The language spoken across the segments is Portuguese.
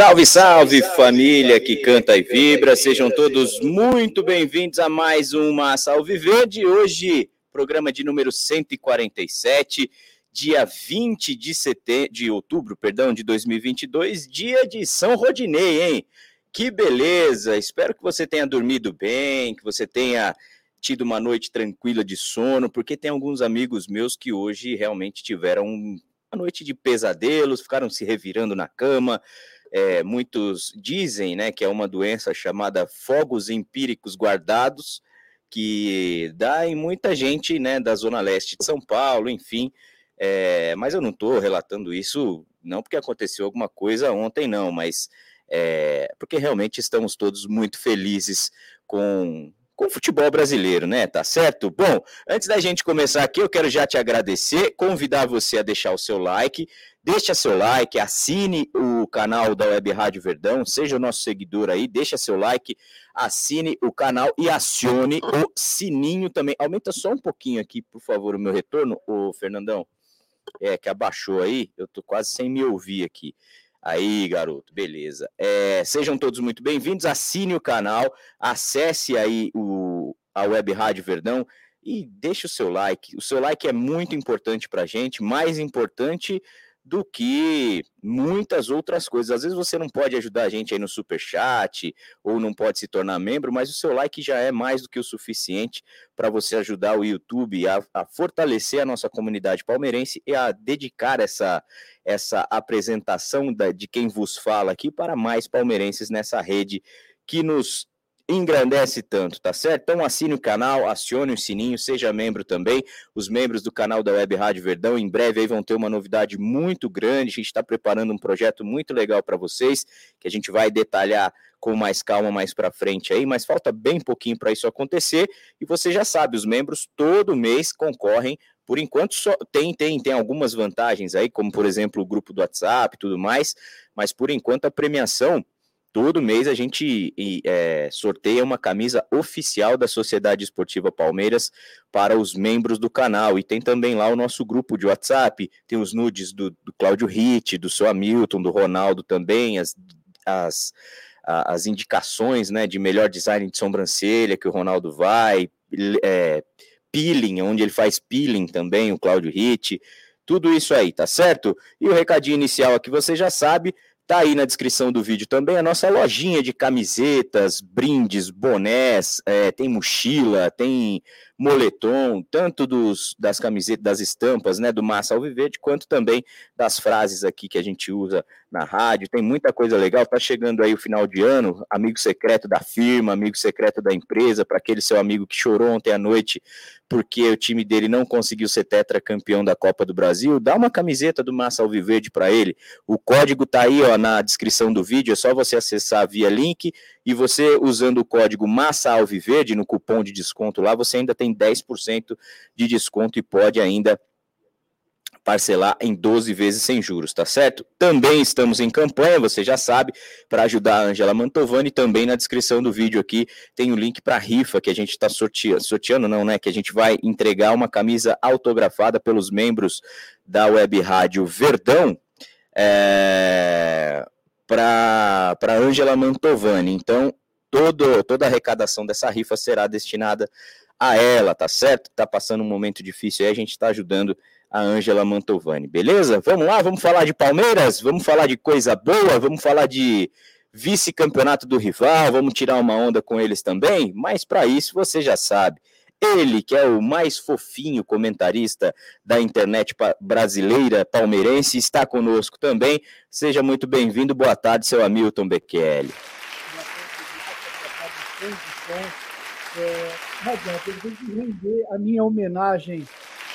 Salve, salve, família que canta e vibra. Sejam todos muito bem-vindos a mais uma Salve Verde. Hoje, programa de número 147, dia 20 de setembro, de outubro, perdão, de 2022, dia de São Rodinei, hein? Que beleza! Espero que você tenha dormido bem, que você tenha tido uma noite tranquila de sono, porque tem alguns amigos meus que hoje realmente tiveram uma noite de pesadelos, ficaram se revirando na cama, é, muitos dizem né, que é uma doença chamada fogos empíricos guardados, que dá em muita gente né, da Zona Leste de São Paulo, enfim. É, mas eu não estou relatando isso, não porque aconteceu alguma coisa ontem, não, mas é, porque realmente estamos todos muito felizes com com o futebol brasileiro, né? Tá certo? Bom, antes da gente começar aqui, eu quero já te agradecer, convidar você a deixar o seu like, deixa seu like, assine o canal da Web Rádio Verdão, seja o nosso seguidor aí, deixa seu like, assine o canal e acione o sininho também. Aumenta só um pouquinho aqui, por favor, o meu retorno, o Fernandão. É, que abaixou aí, eu tô quase sem me ouvir aqui. Aí, garoto, beleza. É, sejam todos muito bem-vindos. Assine o canal, acesse aí o, a Web Rádio Verdão e deixe o seu like. O seu like é muito importante para a gente, mais importante do que muitas outras coisas. Às vezes você não pode ajudar a gente aí no super chat ou não pode se tornar membro, mas o seu like já é mais do que o suficiente para você ajudar o YouTube a, a, fortalecer a nossa comunidade palmeirense e a dedicar essa essa apresentação da, de quem vos fala aqui para mais palmeirenses nessa rede que nos engrandece tanto, tá certo? Então assine o canal, acione o sininho, seja membro também. Os membros do canal da Web Rádio Verdão, em breve aí vão ter uma novidade muito grande. A gente está preparando um projeto muito legal para vocês, que a gente vai detalhar com mais calma mais para frente aí, mas falta bem pouquinho para isso acontecer. E você já sabe, os membros todo mês concorrem por enquanto só tem, tem, tem algumas vantagens aí, como por exemplo o grupo do WhatsApp e tudo mais, mas por enquanto a premiação todo mês a gente é, sorteia uma camisa oficial da Sociedade Esportiva Palmeiras para os membros do canal. E tem também lá o nosso grupo de WhatsApp, tem os nudes do, do Cláudio Ritt, do seu Hamilton, do Ronaldo também, as, as, as indicações né, de melhor design de sobrancelha que o Ronaldo vai, é, peeling, onde ele faz peeling também, o Cláudio Ritt, tudo isso aí, tá certo? E o recadinho inicial aqui você já sabe, Tá aí na descrição do vídeo também a nossa lojinha de camisetas, brindes, bonés, é, tem mochila, tem moletom, tanto dos, das camisetas, das estampas, né, do Massa Alviverde, quanto também das frases aqui que a gente usa na rádio. Tem muita coisa legal. Tá chegando aí o final de ano, amigo secreto da firma, amigo secreto da empresa, para aquele seu amigo que chorou ontem à noite porque o time dele não conseguiu ser tetracampeão da Copa do Brasil, dá uma camiseta do Massa Alviverde para ele. O código tá aí, ó, na descrição do vídeo, é só você acessar via link e você usando o código Massa Alviverde no cupom de desconto lá, você ainda tem 10% de desconto e pode ainda parcelar em 12 vezes sem juros, tá certo? Também estamos em campanha, você já sabe, para ajudar a Angela Mantovani, também na descrição do vídeo aqui tem o link para a rifa que a gente está sorteando, sorteando não, né, que a gente vai entregar uma camisa autografada pelos membros da Web Rádio Verdão, é, para Angela Mantovani. Então, todo, toda a arrecadação dessa rifa será destinada a ela, tá certo? Tá passando um momento difícil aí, a gente está ajudando a Ângela Mantovani, beleza? Vamos lá, vamos falar de Palmeiras, vamos falar de coisa boa, vamos falar de vice-campeonato do rival, vamos tirar uma onda com eles também, mas para isso você já sabe. Ele, que é o mais fofinho comentarista da internet brasileira palmeirense, está conosco também. Seja muito bem-vindo. Boa tarde, seu Hamilton Bekele. É, render a minha homenagem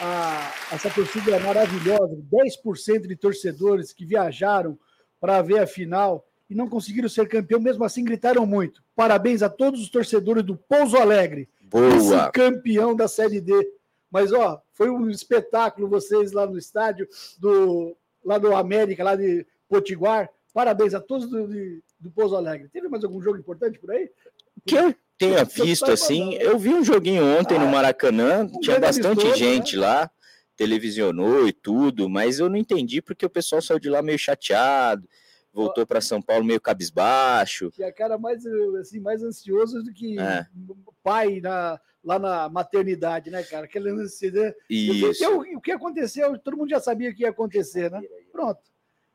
a essa torcida maravilhosa, 10% de torcedores que viajaram para ver a final e não conseguiram ser campeão, mesmo assim gritaram muito. Parabéns a todos os torcedores do Pouso Alegre, Boa. campeão da Série D. Mas ó, foi um espetáculo vocês lá no estádio do lá do América, lá de Potiguar. Parabéns a todos do, de, do Pouso Alegre. Teve mais algum jogo importante por aí? Que tenha visto assim. Eu vi um joguinho ontem no ah, Maracanã, tinha bastante né? gente lá, televisionou e tudo, mas eu não entendi porque o pessoal saiu de lá meio chateado. Voltou para São Paulo meio cabisbaixo. Que é cara mais, assim, mais ansioso do que é. pai na, lá na maternidade, né, cara? Aquele lance, né? Isso. O que aconteceu, todo mundo já sabia que ia acontecer, né? Pronto.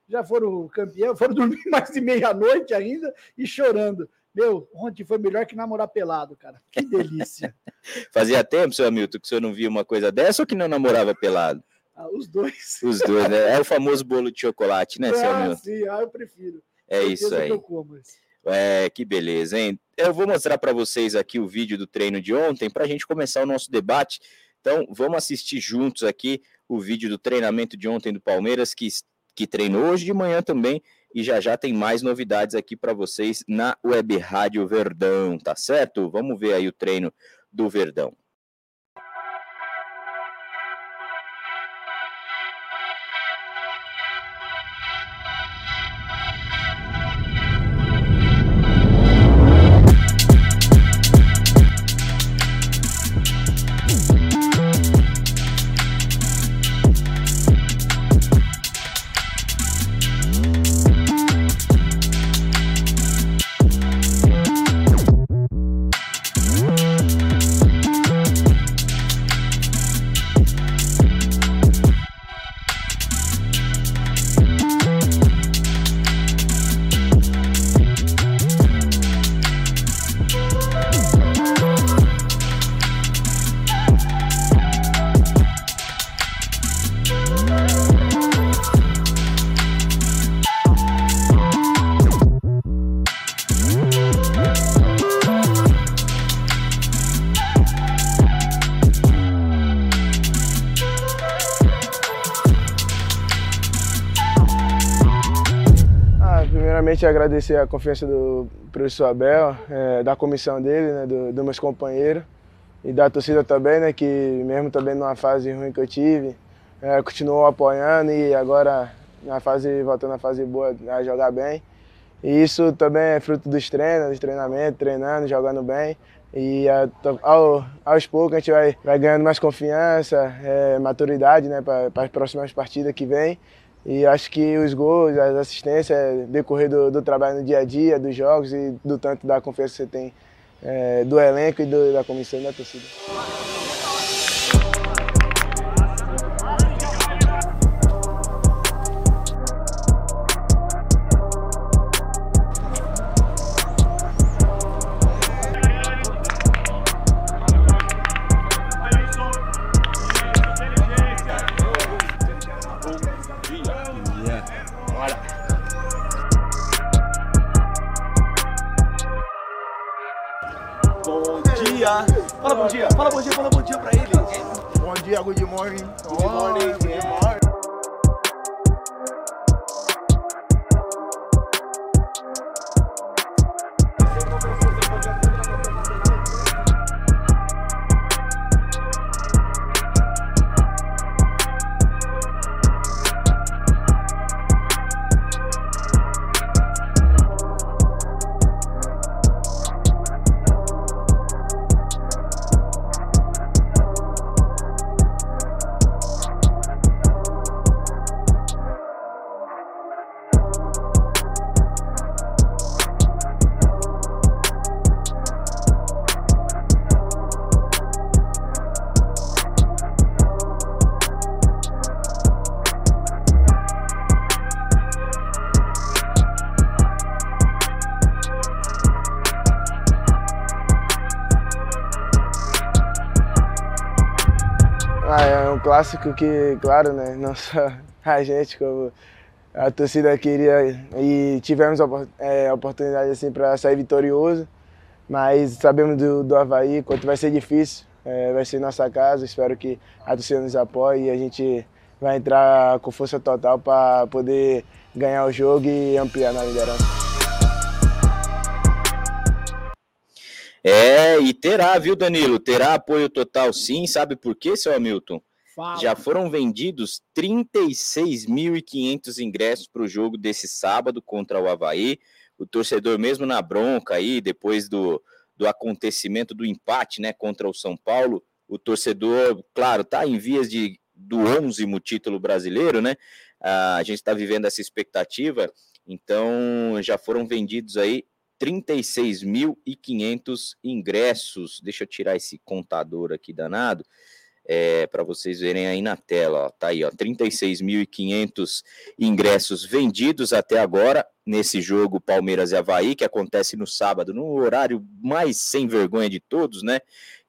Já foram campeão, foram dormir mais de meia-noite ainda e chorando. Meu, ontem foi melhor que namorar pelado, cara. Que delícia. Fazia tempo, seu Hamilton, que o senhor não via uma coisa dessa ou que não namorava pelado? Ah, os dois. Os dois, né? É o famoso bolo de chocolate, né, seu ah, Hamilton? Sim, ah, eu prefiro. É isso aí. É, que beleza, hein? Eu vou mostrar para vocês aqui o vídeo do treino de ontem para a gente começar o nosso debate. Então, vamos assistir juntos aqui o vídeo do treinamento de ontem do Palmeiras, que, que treinou hoje de manhã também e já já tem mais novidades aqui para vocês na Web Rádio Verdão, tá certo? Vamos ver aí o treino do Verdão. Primeiramente agradecer a confiança do professor Abel, é, da comissão dele, né, dos do meus companheiros e da torcida também, né, que mesmo também numa fase ruim que eu tive, é, continuou apoiando e agora na fase, voltando à fase boa, a jogar bem. E isso também é fruto dos treinos, dos treinamentos, treinando, jogando bem. E ao, aos poucos a gente vai, vai ganhando mais confiança, é, maturidade né, para as próximas partidas que vem. E acho que os gols, as assistências, é decorrer do, do, trabalho no dia a dia, dos jogos e do tanto da confiança que você tem é, do elenco e do, da comissão e da torcida. morning. Good morning. Clássico que, claro, né, não só a gente, como a torcida queria e tivemos a é, oportunidade assim para sair vitorioso, mas sabemos do, do Havaí, quanto vai ser difícil, é, vai ser nossa casa, espero que a torcida nos apoie e a gente vai entrar com força total para poder ganhar o jogo e ampliar na liderança. É, e terá, viu, Danilo? Terá apoio total sim, sabe por quê, seu Hamilton? Já foram vendidos 36.500 ingressos para o jogo desse sábado contra o Havaí. O torcedor, mesmo na bronca aí, depois do, do acontecimento do empate né, contra o São Paulo, o torcedor, claro, está em vias de, do 11 título brasileiro, né? A gente está vivendo essa expectativa. Então já foram vendidos aí 36.500 ingressos. Deixa eu tirar esse contador aqui danado é, para vocês verem aí na tela. Tá aí, ó, 36.500 ingressos vendidos até agora nesse jogo Palmeiras e Havaí, que acontece no sábado, no horário mais sem vergonha de todos, né?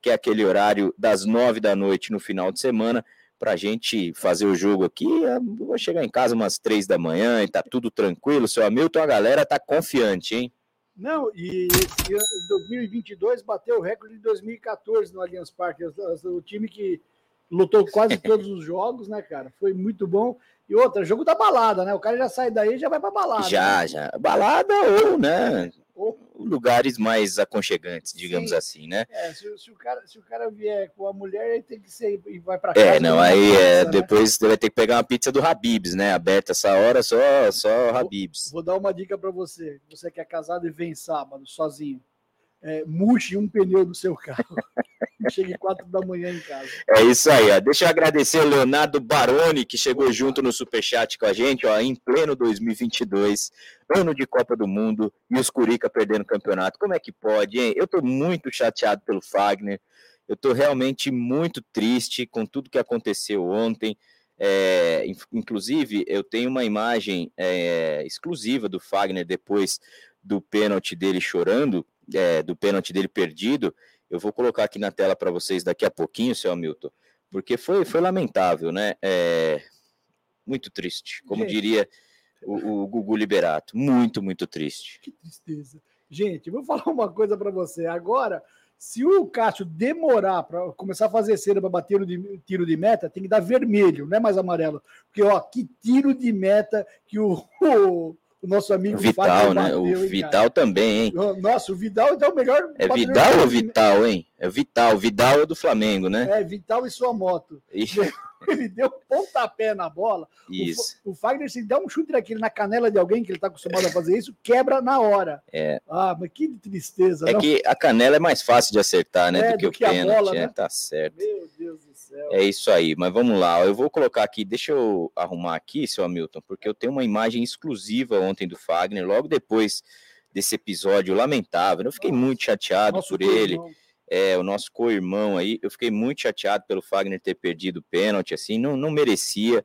Que é aquele horário das nove da noite no final de semana. Para a gente fazer o jogo aqui, eu vou chegar em casa umas três da manhã e tá tudo tranquilo. Seu Hamilton, a galera tá confiante, hein? Não, e esse ano, 2022 bateu o recorde de 2014 no Allianz Parque. O time que lutou quase todos os jogos, né, cara? Foi muito bom. E outra, jogo da balada, né? O cara já sai daí e já vai pra balada. Já, né? já. Balada ou, né? Ou... Lugares mais aconchegantes, digamos Sim. assim, né? É, se, se, o cara, se o cara vier com a mulher, ele tem que ser e vai pra é, casa. É, não, aí é, né? depois vai ter que pegar uma pizza do Habibs, né? Aberta essa hora, só, só Habibs. Vou, vou dar uma dica para você. Você que é casado e vem sábado, sozinho. É, murche um pneu do seu carro. chegue quatro da manhã em casa. É isso aí, ó. Deixa eu agradecer o Leonardo Baroni, que chegou junto no Superchat com a gente, ó, em pleno 2022, ano de Copa do Mundo, e os Curica perdendo o campeonato. Como é que pode, hein? Eu tô muito chateado pelo Fagner, eu tô realmente muito triste com tudo que aconteceu ontem. É, inclusive, eu tenho uma imagem é, exclusiva do Fagner depois do pênalti dele chorando, é, do pênalti dele perdido, eu vou colocar aqui na tela para vocês daqui a pouquinho, seu Hamilton, porque foi, foi lamentável, né? É, muito triste, como Gente, diria o, o Gugu Liberato. Muito, muito triste. Que tristeza. Gente, vou falar uma coisa para você. Agora, se o Cássio demorar para começar a fazer cera para bater o de, tiro de meta, tem que dar vermelho, não é mais amarelo. Porque, ó, que tiro de meta que o, o o nosso amigo Vital, né? Bateu, o Vital cara. também, hein? Nossa, o Vidal é o melhor. É Vidal ou Vital, hein? É Vital. Vidal é do Flamengo, né? É, Vital e sua moto. Ele deu pontapé na bola. Isso. O, o Fagner, se der um chute daquele na canela de alguém, que ele está acostumado a fazer isso, quebra na hora. É. Ah, mas que tristeza. É não? que a canela é mais fácil de acertar, né? É, do que do o que pênalti. Bola, é, né? Tá certo. Meu Deus do. É isso aí, mas vamos lá. Eu vou colocar aqui, deixa eu arrumar aqui, seu Hamilton, porque eu tenho uma imagem exclusiva ontem do Fagner, logo depois desse episódio lamentável. Eu fiquei muito chateado por ele. É, o nosso co-irmão aí. Eu fiquei muito chateado pelo Fagner ter perdido o pênalti, assim, não, não merecia.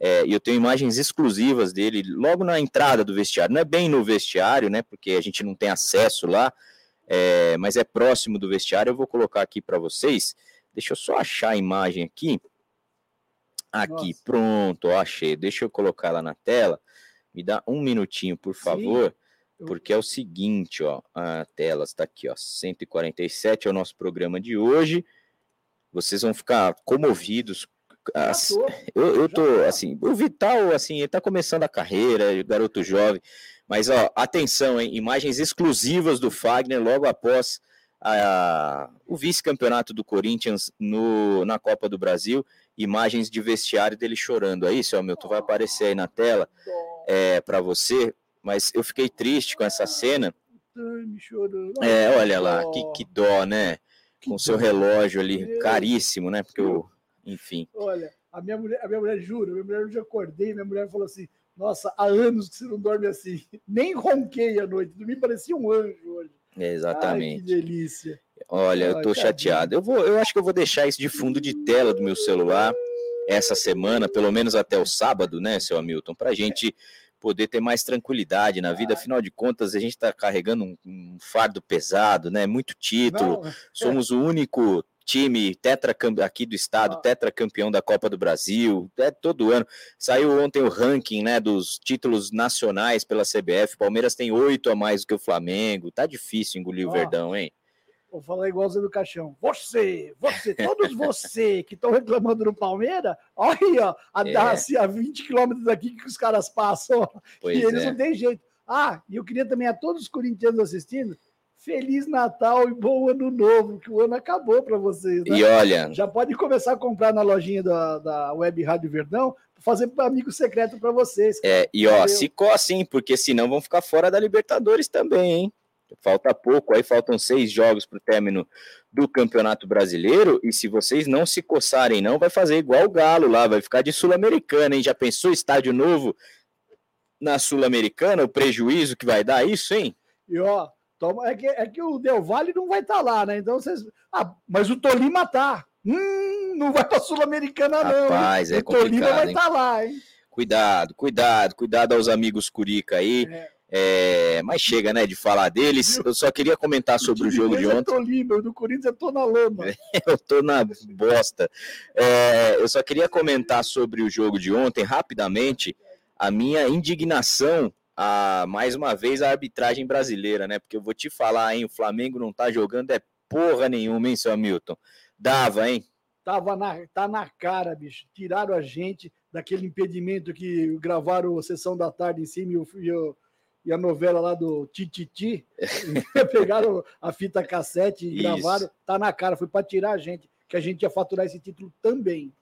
É, e eu tenho imagens exclusivas dele logo na entrada do vestiário. Não é bem no vestiário, né? Porque a gente não tem acesso lá, é, mas é próximo do vestiário. Eu vou colocar aqui para vocês. Deixa eu só achar a imagem aqui. Aqui, Nossa. pronto, ó, achei. Deixa eu colocar lá na tela. Me dá um minutinho, por favor. Sim. Porque é o seguinte, ó, a tela está aqui, ó, 147 é o nosso programa de hoje. Vocês vão ficar comovidos. As, eu, eu tô, assim, o Vital, assim, ele tá começando a carreira, garoto jovem, mas, ó, atenção, hein, imagens exclusivas do Fagner logo após a, o vice-campeonato do Corinthians no, na Copa do Brasil, imagens de vestiário dele chorando. Aí, seu Hamilton, vai aparecer aí na tela é, para você mas eu fiquei triste com essa cena. É, olha lá, que, que dó, né? Com seu relógio ali, caríssimo, né? Porque eu, enfim. Olha, a minha mulher, a minha mulher, juro, a minha mulher, eu acordei, minha mulher falou assim: Nossa, há anos que você não dorme assim. Nem ronquei à noite, dormi parecia um anjo hoje. Exatamente. Ai, que delícia. Olha, eu tô chateado. Eu, vou, eu acho que eu vou deixar isso de fundo de tela do meu celular essa semana, pelo menos até o sábado, né, seu Hamilton, para a gente poder ter mais tranquilidade na vida. Afinal de contas, a gente está carregando um, um, fardo pesado, né? Muito título. Não. Somos o único time tetra aqui do estado, tetracampeão da Copa do Brasil, é todo ano. Saiu ontem o ranking, né, dos títulos nacionais pela CBF. Palmeiras tem oito a mais do que o Flamengo. Tá difícil engolir o Verdão, hein? Vou falar igual Zé do Caixão. Você, você, todos você que estão reclamando no Palmeiras, olha aí, ó, a, é. assim, a 20 quilômetros daqui que os caras passam, pois e eles é. não têm jeito. Ah, e eu queria também a todos os corintianos assistindo, Feliz Natal e bom ano novo, que o ano acabou para vocês. Né? E olha. Já pode começar a comprar na lojinha da, da Web Rádio Verdão, fazer amigo secreto para vocês. É, e ó, se cossem, porque senão vão ficar fora da Libertadores também, hein? Falta pouco, aí faltam seis jogos para o término do Campeonato Brasileiro. E se vocês não se coçarem, não, vai fazer igual o Galo lá, vai ficar de Sul-Americana, hein? Já pensou estádio novo? na Sul-Americana, o prejuízo que vai dar isso, hein? E ó, toma, é, que, é que o Del Valle não vai estar tá lá, né? Então vocês. Ah, mas o Tolima tá. Hum, não vai para Sul-Americana, não. Rapaz, hein? é o Tolima vai estar tá lá, hein? Cuidado, cuidado, cuidado aos amigos Curica aí. É. É, mas chega, né, de falar deles. Eu só queria comentar sobre o, jogo de ontem. Eu tô livre, do Corinthians eu tô na lama. eu tô na bosta. É, eu só queria comentar sobre o jogo de ontem, rapidamente, a minha indignação a, mais uma vez, a arbitragem brasileira, né? Porque eu vou te falar, hein, o Flamengo não tá jogando é porra nenhuma, hein, seu Hamilton? Dava, hein? Tava na, tá na cara, bicho. Tiraram a gente daquele impedimento que gravaram a sessão da tarde em cima e o, e o e a novela lá do Tititi, pegaram a fita cassete e Isso. gravaram, tá na cara, foi para tirar a gente, que a gente ia faturar esse título também.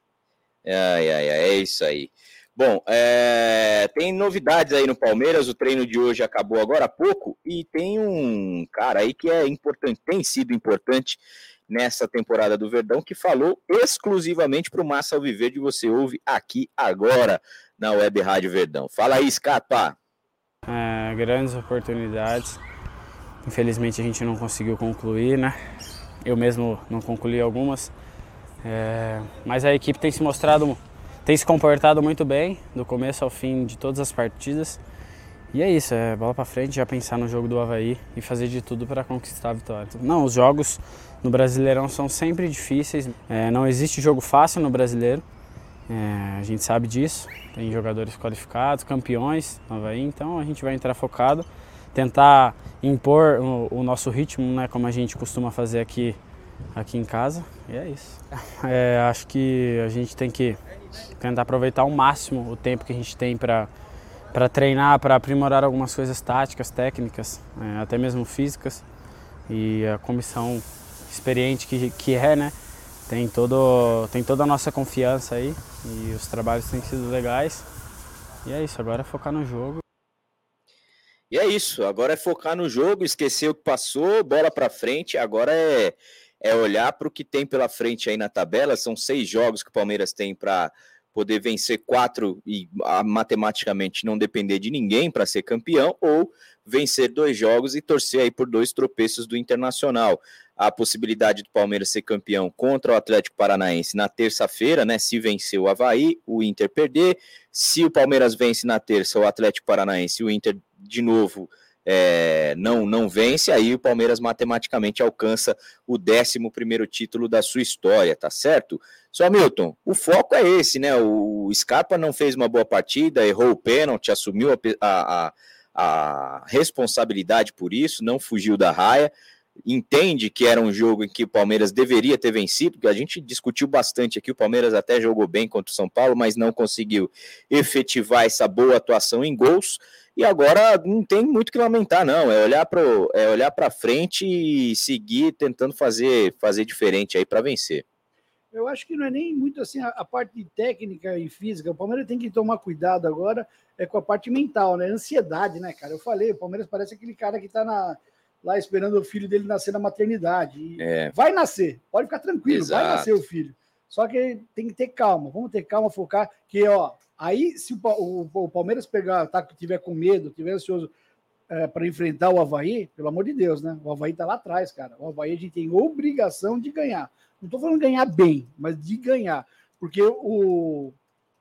Ai, ai, ai, é isso aí. Bom, é, tem novidades aí no Palmeiras, o treino de hoje acabou agora há pouco, e tem um cara aí que é importante, tem sido importante nessa temporada do Verdão, que falou exclusivamente para o Massa Alviverde, você ouve aqui agora na Web Rádio Verdão. Fala aí, Scapa! É, grandes oportunidades. Infelizmente a gente não conseguiu concluir, né? Eu mesmo não concluí algumas. É, mas a equipe tem se mostrado, tem se comportado muito bem do começo ao fim de todas as partidas. E é isso, é bola para frente, já pensar no jogo do Havaí e fazer de tudo para conquistar a vitória. Não, os jogos no Brasileirão são sempre difíceis. É, não existe jogo fácil no Brasileiro. É, a gente sabe disso, tem jogadores qualificados, campeões no Havaí, então a gente vai entrar focado, tentar impor o, o, nosso ritmo, né, como a gente costuma fazer aqui, aqui em casa, e é isso. É, acho que a gente tem que tentar aproveitar ao máximo o tempo que a gente tem para para treinar, para aprimorar algumas coisas táticas, técnicas, é, até mesmo físicas. E a comissão experiente que, que é, né, tem, todo, tem toda a nossa confiança aí e os trabalhos têm sido legais. E é isso, agora é focar no jogo. E é isso, agora é focar no jogo, esquecer o que passou, bola para frente, agora é, é olhar para o que tem pela frente aí na tabela. São seis jogos que o Palmeiras tem para poder vencer quatro e ah, matematicamente não depender de ninguém para ser campeão, ou vencer dois jogos e torcer aí por dois tropeços do Internacional a possibilidade do Palmeiras ser campeão contra o Atlético Paranaense na terça-feira, né? Se vencer o Havaí, o Inter perder. Se o Palmeiras vence na terça, o Atlético Paranaense, o Inter de novo é, não não vence, aí o Palmeiras matematicamente alcança o 11 primeiro título da sua história, tá certo? Só Milton, o foco é esse, né? O Scarpa não fez uma boa partida, errou o pênalti, assumiu a, a, a responsabilidade por isso, não fugiu da raia entende que era um jogo em que o Palmeiras deveria ter vencido, porque a gente discutiu bastante aqui, o Palmeiras até jogou bem contra o São Paulo, mas não conseguiu efetivar essa boa atuação em gols, e agora não tem muito que lamentar não, é olhar para é olhar para frente e seguir tentando fazer fazer diferente aí para vencer. Eu acho que não é nem muito assim a, a, parte técnica e física. O Palmeiras tem que tomar cuidado agora é com a parte mental, né? Ansiedade, né, cara? Eu falei, o Palmeiras parece aquele cara que tá na lá esperando o filho dele nascer na maternidade. É. Vai nascer, pode ficar tranquilo, Exato. vai nascer o filho. Só que tem que ter calma, vamos ter calma, focar, que ó, aí se o, o, o Palmeiras pegar, tá, tiver com medo, tiver ansioso é, para enfrentar o Havaí, pelo amor de Deus, né? O Havaí tá lá atrás, cara. O Havaí a gente tem obrigação de ganhar. Não tô falando ganhar bem, mas de ganhar. Porque o,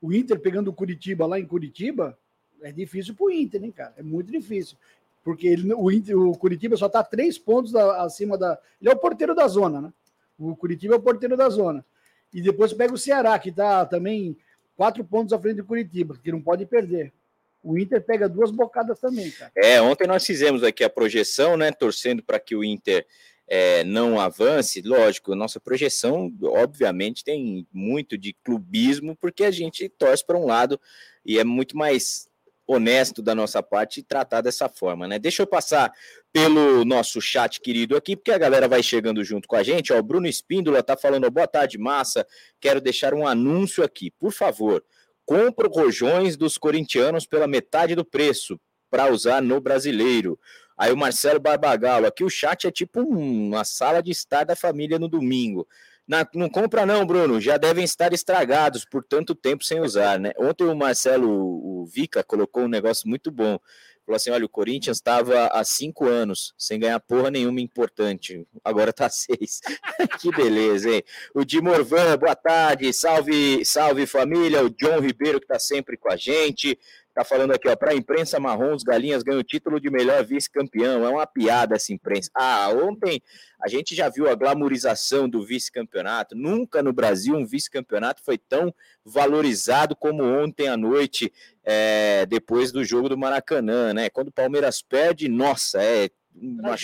o Inter pegando o Curitiba lá em Curitiba, é difícil pro Inter, hein, cara? É muito difícil porque ele, o, o Curitiba só está três pontos da, acima da. Ele é o porteiro da zona, né? O Curitiba é o porteiro da zona. E depois pega o Ceará, que está também quatro pontos à frente do Curitiba, que não pode perder. O Inter pega duas bocadas também, cara. É, ontem nós fizemos aqui a projeção, né? Torcendo para que o Inter é, não avance. Lógico, nossa projeção, obviamente, tem muito de clubismo, porque a gente torce para um lado e é muito mais honesto da nossa parte tratar dessa forma, né? Deixa eu passar pelo nosso chat querido aqui, porque a galera vai chegando junto com a gente. Ó, o Bruno Espíndola tá falando, boa tarde, massa. Quero deixar um anúncio aqui, por favor. Compra rojões dos corintianos pela metade do preço para usar no brasileiro. Aí o Marcelo Barbagalo, aqui o chat é tipo uma sala de estar da família no domingo. Na, não compra não, Bruno, já devem estar estragados por tanto tempo sem usar, né? Ontem o Marcelo o Vica colocou um negócio muito bom. Falou assim: olha, o Corinthians estava há cinco anos sem ganhar porra nenhuma importante. Agora tá seis. que beleza, hein? O Di Morvan, boa tarde. Salve, salve família. O John Ribeiro, que tá sempre com a gente. Tá falando aqui, ó, para a imprensa marrom, os galinhas ganham o título de melhor vice-campeão. É uma piada essa imprensa. Ah, ontem a gente já viu a glamorização do vice-campeonato. Nunca no Brasil um vice-campeonato foi tão valorizado como ontem à noite, é, depois do jogo do Maracanã, né? Quando o Palmeiras perde, nossa, é uma,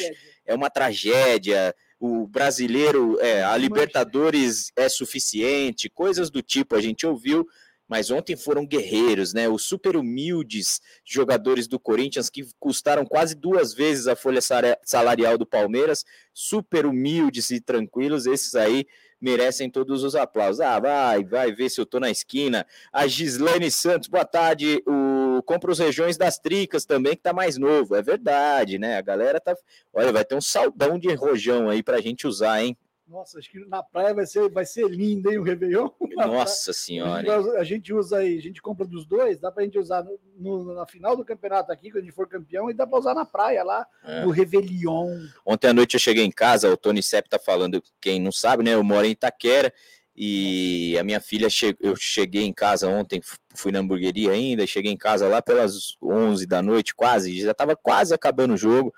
é uma tragédia. O brasileiro, é, a Libertadores é suficiente, coisas do tipo a gente ouviu mas ontem foram guerreiros, né? Os super humildes jogadores do Corinthians que custaram quase duas vezes a folha salarial do Palmeiras, super humildes e tranquilos, esses aí merecem todos os aplausos. Ah, vai, vai ver se eu tô na esquina. A Gislaine Santos, boa tarde. O compra os regiões das tricas também, que tá mais novo. É verdade, né? A galera tá. Olha, vai ter um saldão de rojão aí pra gente usar, hein? Nossa, acho que na praia vai ser, vai ser lindo, hein, o Réveillon? Nossa Senhora. A gente, a gente, usa aí, a gente compra dos dois, dá pra gente usar no, no, na final do campeonato aqui, quando a gente for campeão, e dá pra usar na praia lá, é. no Réveillon. Ontem à noite eu cheguei em casa, o Tony Sepp tá falando, quem não sabe, né, eu moro em Itaquera, e a minha filha, che... eu cheguei em casa ontem, fui na hamburgueria ainda, cheguei em casa lá pelas 11 da noite, quase, já tava quase acabando o jogo,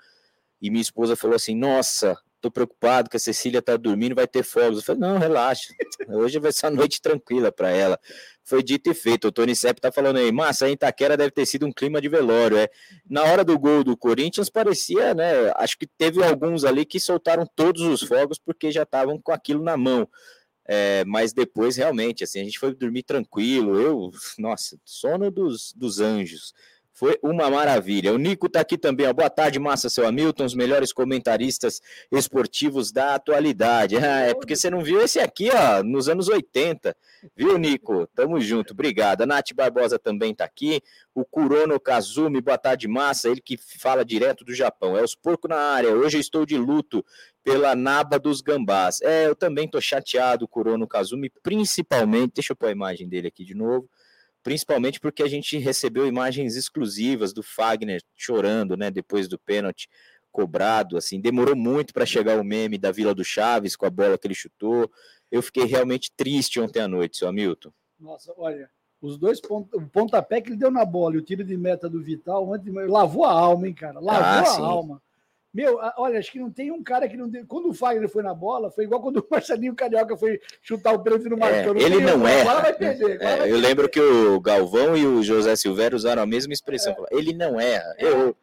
e minha esposa falou assim, nossa, tô preocupado que a Cecília tá dormindo, vai ter fogos. Eu falei, não, relaxa, hoje vai ser uma noite tranquila para ela. Foi dito e feito, o Tony Sepp tá falando aí, massa, em Itaquera deve ter sido um clima de velório, é. Na hora do gol do Corinthians parecia, né, acho que teve alguns ali que soltaram todos os fogos porque já estavam com aquilo na mão. É, mas depois, realmente, assim, a gente foi dormir tranquilo, eu, nossa, sono dos, dos anjos. Foi uma maravilha. O Nico está aqui também. Ó. Boa tarde, Massa, seu Hamilton, os melhores comentaristas esportivos da atualidade. Ah, é porque você não viu esse aqui, ó, nos anos 80. Viu, Nico? Tamo junto. Obrigado. A Nath Barbosa também está aqui. O Kurono Kazumi, boa tarde, Massa. Ele que fala direto do Japão. É os porcos na área. Hoje eu estou de luto pela naba dos gambás. É, eu também tô chateado, Kurono Kazumi, principalmente. Deixa eu pôr a imagem dele aqui de novo principalmente porque a gente recebeu imagens exclusivas do Fagner chorando, né, depois do pênalti cobrado, assim, demorou muito para chegar o meme da Vila do Chaves com a bola que ele chutou. Eu fiquei realmente triste ontem à noite, seu Hamilton. Nossa, olha, os dois pontos, o pontapé que ele deu na bola e o tiro de meta do Vital ontem lavou a alma, hein, cara? Lavou ah, a sim. alma. Meu, olha, acho que não tem um cara que não. Deu... Quando o Fagner foi na bola, foi igual quando o Marcelinho Carioca foi chutar o pênalti no marcou. É, ele não erra. Agora vai perder. Agora é, vai eu lembro que o Galvão e o José Silvério usaram a mesma expressão. É. Ele não erra. Eu,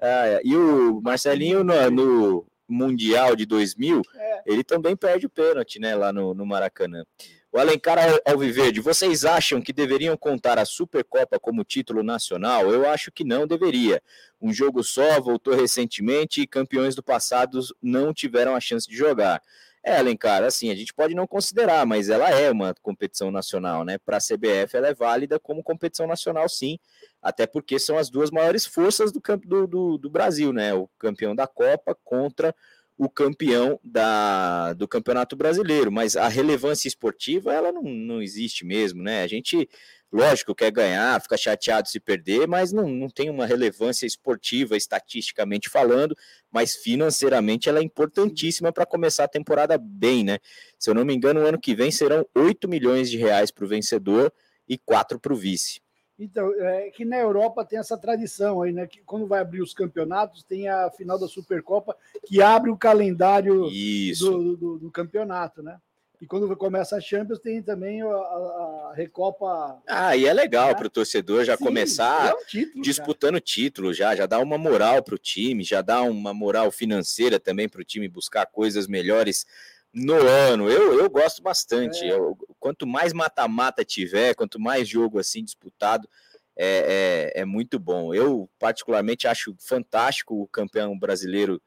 ah, e o Marcelinho no, no Mundial de 2000, é. ele também perde o pênalti, né, lá no, no Maracanã. O Alencar Alviverde, vocês acham que deveriam contar a Supercopa como título nacional? Eu acho que não deveria. Um jogo só, voltou recentemente e campeões do passado não tiveram a chance de jogar. É, Alencar, assim, a gente pode não considerar, mas ela é uma competição nacional, né? Para a CBF, ela é válida como competição nacional, sim, até porque são as duas maiores forças do, do, do, do Brasil, né? O campeão da Copa contra o campeão da, do Campeonato Brasileiro, mas a relevância esportiva ela não, não existe mesmo, né? A gente, lógico, quer ganhar, fica chateado se perder, mas não, não tem uma relevância esportiva, estatisticamente falando, mas financeiramente ela é importantíssima para começar a temporada bem, né? Se eu não me engano, ano que vem serão 8 milhões de reais para o vencedor e 4 para o vice. Então, é que na Europa tem essa tradição aí, né? Que quando vai abrir os campeonatos, tem a final da Supercopa que abre o calendário do, do, do, campeonato, né? E quando começa a Champions, tem também a, a, Recopa. Ah, e é legal né? para o torcedor já Sim, começar é um título, disputando cara. título, já, já dá uma moral para o time, já dá uma moral financeira também para o time buscar coisas melhores no ano. Eu, eu gosto bastante. É. Eu, quanto mais mata-mata tiver, quanto mais jogo assim disputado, é, é, é, muito bom. Eu, particularmente, acho fantástico o campeão brasileiro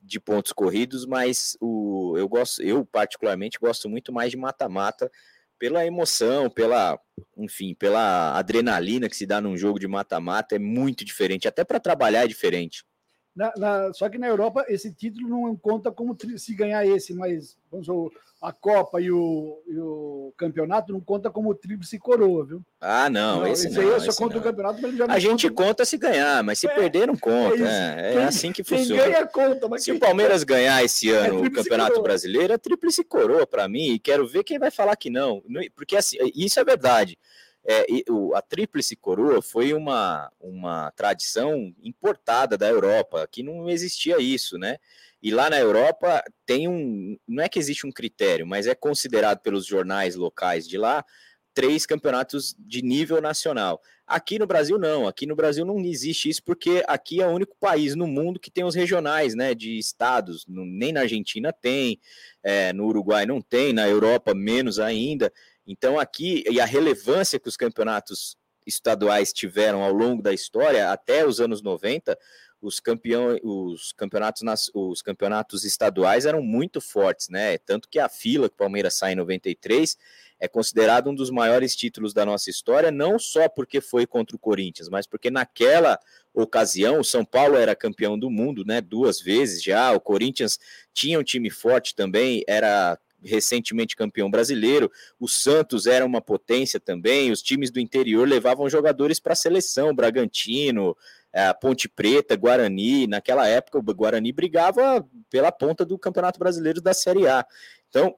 de pontos corridos, mas o, eu gosto, eu particularmente gosto muito mais de mata-mata pela emoção, pela, enfim, pela adrenalina que se dá num jogo de mata-mata, é muito diferente. Até para trabalhar é diferente. Na, na, só que na Europa esse título não conta como se ganhar esse, mas vamos dizer, a Copa e o, e o campeonato não conta como tríplice coroa, viu? Ah, não, não esse, esse não. Aí só conta não. o campeonato, mas já A gente conta... conta se ganhar, mas se é, perder, não conta. É, é, é assim que funciona. Quem ganha, conta. Mas se o Palmeiras ganhar esse é ano o Campeonato coroa. Brasileiro, é tríplice coroa para mim, e quero ver quem vai falar que não. Porque assim, isso é verdade. É, a tríplice coroa foi uma, uma tradição importada da Europa, que não existia isso, né? E lá na Europa tem um. Não é que existe um critério, mas é considerado pelos jornais locais de lá três campeonatos de nível nacional. Aqui no Brasil, não. Aqui no Brasil não existe isso, porque aqui é o único país no mundo que tem os regionais, né? De estados. Nem na Argentina tem, é, no Uruguai não tem, na Europa menos ainda. Então, aqui, e a relevância que os campeonatos estaduais tiveram ao longo da história, até os anos 90, os, campeão, os, campeonatos nas, os campeonatos estaduais eram muito fortes, né? Tanto que a fila que o Palmeiras sai em 93 é considerado um dos maiores títulos da nossa história, não só porque foi contra o Corinthians, mas porque naquela ocasião o São Paulo era campeão do mundo, né? Duas vezes já. O Corinthians tinha um time forte também, era recentemente campeão brasileiro, o Santos era uma potência também, os times do interior levavam jogadores para a seleção, Bragantino, é, Ponte Preta, Guarani, naquela época o Guarani brigava pela ponta do Campeonato Brasileiro da Série A. Então,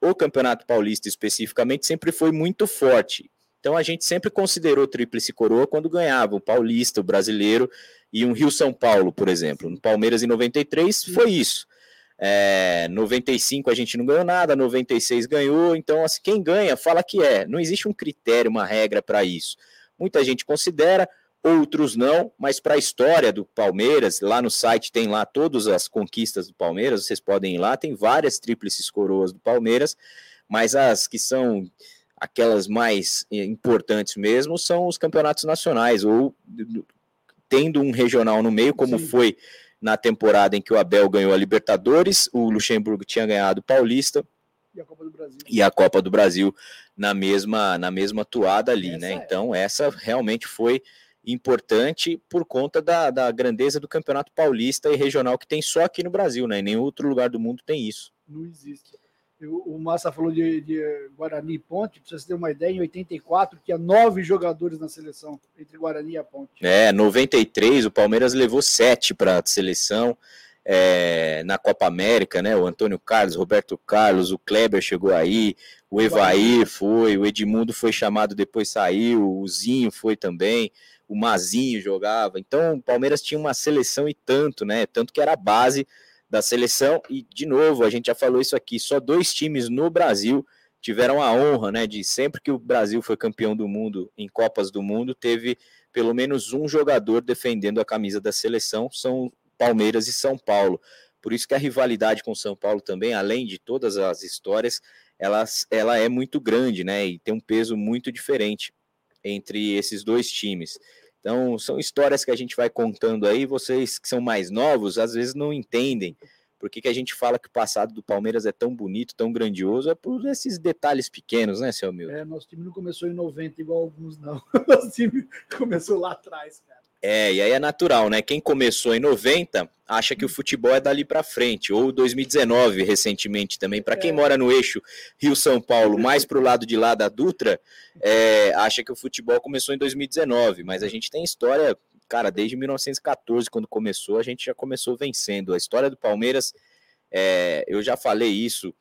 o Campeonato Paulista especificamente sempre foi muito forte. Então a gente sempre considerou tríplice coroa quando ganhava o Paulista, o Brasileiro e um Rio São Paulo, por exemplo. No Palmeiras em 93 foi isso. É, 95 a gente não ganhou nada, 96 ganhou, então assim, quem ganha fala que é. Não existe um critério, uma regra para isso. Muita gente considera, outros não, mas para a história do Palmeiras, lá no site tem lá todas as conquistas do Palmeiras, vocês podem ir lá, tem várias tríplices coroas do Palmeiras, mas as que são aquelas mais importantes mesmo são os campeonatos nacionais, ou tendo um regional no meio, como Sim. foi na temporada em que o Abel ganhou a Libertadores, o Luxemburgo tinha ganhado o Paulista, e a Copa do Brasil, e a Copa do Brasil na mesma na mesma toada ali, essa né? É. Então essa realmente foi importante por conta da, da grandeza do campeonato paulista e regional que tem só aqui no Brasil, né? Em nenhum outro lugar do mundo tem isso. Não existe. O Massa falou de, de Guarani e Ponte, para você ter uma ideia, em 84 tinha nove jogadores na seleção, entre Guarani e a Ponte. É, 93 o Palmeiras levou sete para a seleção. É, na Copa América, né? O Antônio Carlos, Roberto Carlos, o Kleber chegou aí, o Evair foi, o Edmundo foi chamado, depois saiu, o Zinho foi também o Mazinho jogava. Então, o Palmeiras tinha uma seleção e tanto, né? Tanto que era a base da seleção. E, de novo, a gente já falou isso aqui: só dois times no Brasil tiveram a honra, né? De sempre que o Brasil foi campeão do mundo em Copas do Mundo, teve pelo menos um jogador defendendo a camisa da seleção. São Palmeiras e São Paulo. Por isso que a rivalidade com São Paulo também, além de todas as histórias, ela, ela é muito grande, né? E tem um peso muito diferente entre esses dois times. Então, são histórias que a gente vai contando aí, vocês que são mais novos, às vezes não entendem por que, que a gente fala que o passado do Palmeiras é tão bonito, tão grandioso, é por esses detalhes pequenos, né, seu Milton? É, nosso time não começou em 90 igual alguns, não. Nosso time começou lá atrás, cara. É, e aí é natural, né? Quem começou em 90 acha que o futebol é dali para frente, ou 2019 recentemente também. Para quem é. mora no eixo Rio-São Paulo, mais para o lado de lá da Dutra, é, acha que o futebol começou em 2019, mas a gente tem história, cara, desde 1914, quando começou, a gente já começou vencendo. A história do Palmeiras, é, eu já falei isso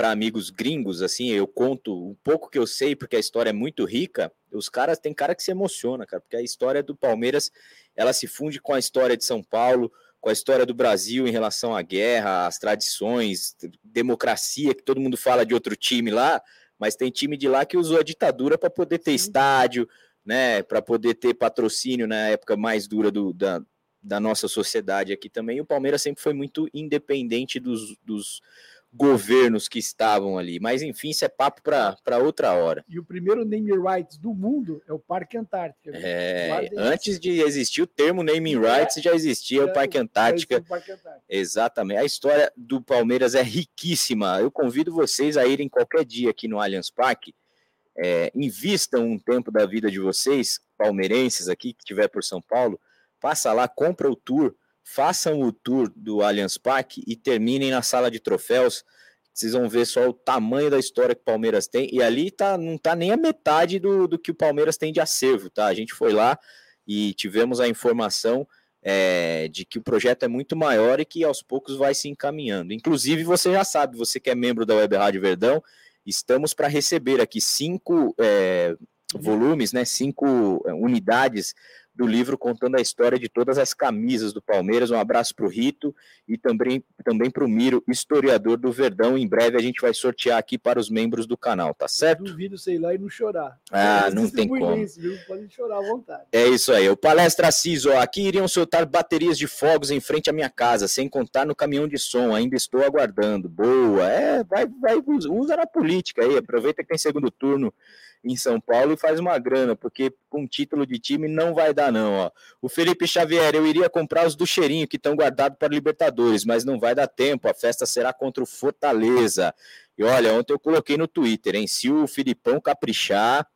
para amigos gringos, assim, eu conto um pouco que eu sei, porque a história é muito rica. Os caras, tem cara que se emociona, cara, porque a história do Palmeiras, ela se funde com a história de São Paulo, com a história do Brasil em relação à guerra, às tradições, democracia, que todo mundo fala de outro time lá, mas tem time de lá que usou a ditadura para poder ter estádio, né, para poder ter patrocínio na época mais dura do, da, da nossa sociedade aqui também. O Palmeiras sempre foi muito independente dos, dos governos que estavam ali. Mas enfim, isso é papo para outra hora. E o primeiro naming rights do mundo é o Parque Antártica. É, antes de existir o termo naming rights, é, já existia o Parque Antártica. o Parque Antártica. Exatamente. A história do Palmeiras é riquíssima. Eu convido vocês a irem qualquer dia aqui no Allianz Parque. É, invistam um tempo da vida de vocês, palmeirenses aqui, que estiver por São Paulo, passa lá, compra o tour façam o tour do Allianz Parque e terminem na sala de troféus. Vocês vão ver só o tamanho da história que o Palmeiras tem. E ali tá, não tá nem a metade do, do que o Palmeiras tem de acervo, tá? A gente foi lá e tivemos a informação é, de que o projeto é muito maior e que aos poucos vai se encaminhando. Inclusive, você já sabe, você que é membro da Web Rádio Verdão, estamos para receber aqui cinco é, volumes, né, cinco é, unidades do livro contando a história de todas as camisas do Palmeiras. Um abraço para o Rito e também, também para o Miro, historiador do Verdão. Em breve a gente vai sortear aqui para os membros do canal, tá certo? duvido sei lá e não chorar. Ah, não tem como. Isso, viu? Podem chorar à vontade. É isso aí. O Palestra ó, aqui iriam soltar baterias de fogos em frente à minha casa, sem contar no caminhão de som. Ainda estou aguardando. Boa. É, vai, vai, usa na política aí. Aproveita que tem segundo turno em São Paulo e faz uma grana, porque com título de time não vai dar, não. Ó. O Felipe Xavier, eu iria comprar os do cheirinho que estão guardados para Libertadores, mas não vai dar tempo. A festa será contra o Fortaleza. E olha, ontem eu coloquei no Twitter, hein? Se o Filipão caprichar,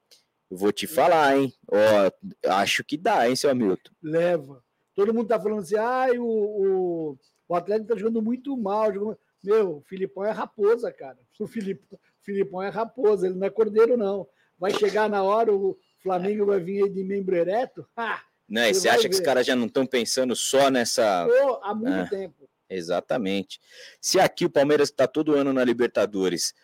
vou te falar, hein? Ó, acho que dá, hein, seu Hamilton? Leva. Todo mundo tá falando assim, ah, o, o, o Atlético tá jogando muito mal. Meu, o Filipão é raposa, cara. O Filipão, o Filipão é raposa, ele não é cordeiro, não vai chegar na hora, o Flamengo vai vir aí de membro ereto. Não, e você acha ver. que os caras já não estão pensando só nessa. Oh, há muito ah, tempo. Exatamente. Se aqui o Palmeiras está todo ano na Libertadores,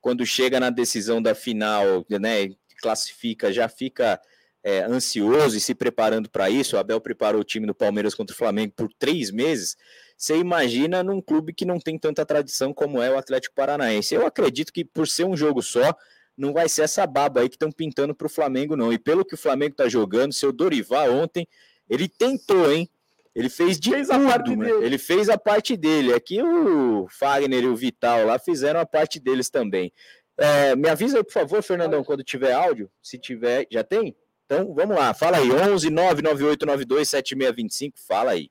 quando chega na decisão da final, né, classifica, já fica é, ansioso e se preparando para isso. O Abel preparou o time do Palmeiras contra o Flamengo por três meses. Você imagina num clube que não tem tanta tradição como é o Atlético Paranaense. Eu acredito que por ser um jogo só, não vai ser essa baba aí que estão pintando para o Flamengo, não. E pelo que o Flamengo está jogando, seu Dorival ontem, ele tentou, hein? Ele fez de fez tudo, né? ele fez a parte dele. Aqui o Fagner e o Vital lá fizeram a parte deles também. É, me avisa aí, por favor, Fernandão, quando tiver áudio. Se tiver, já tem? Então vamos lá, fala aí, 11 99892 7625, fala aí.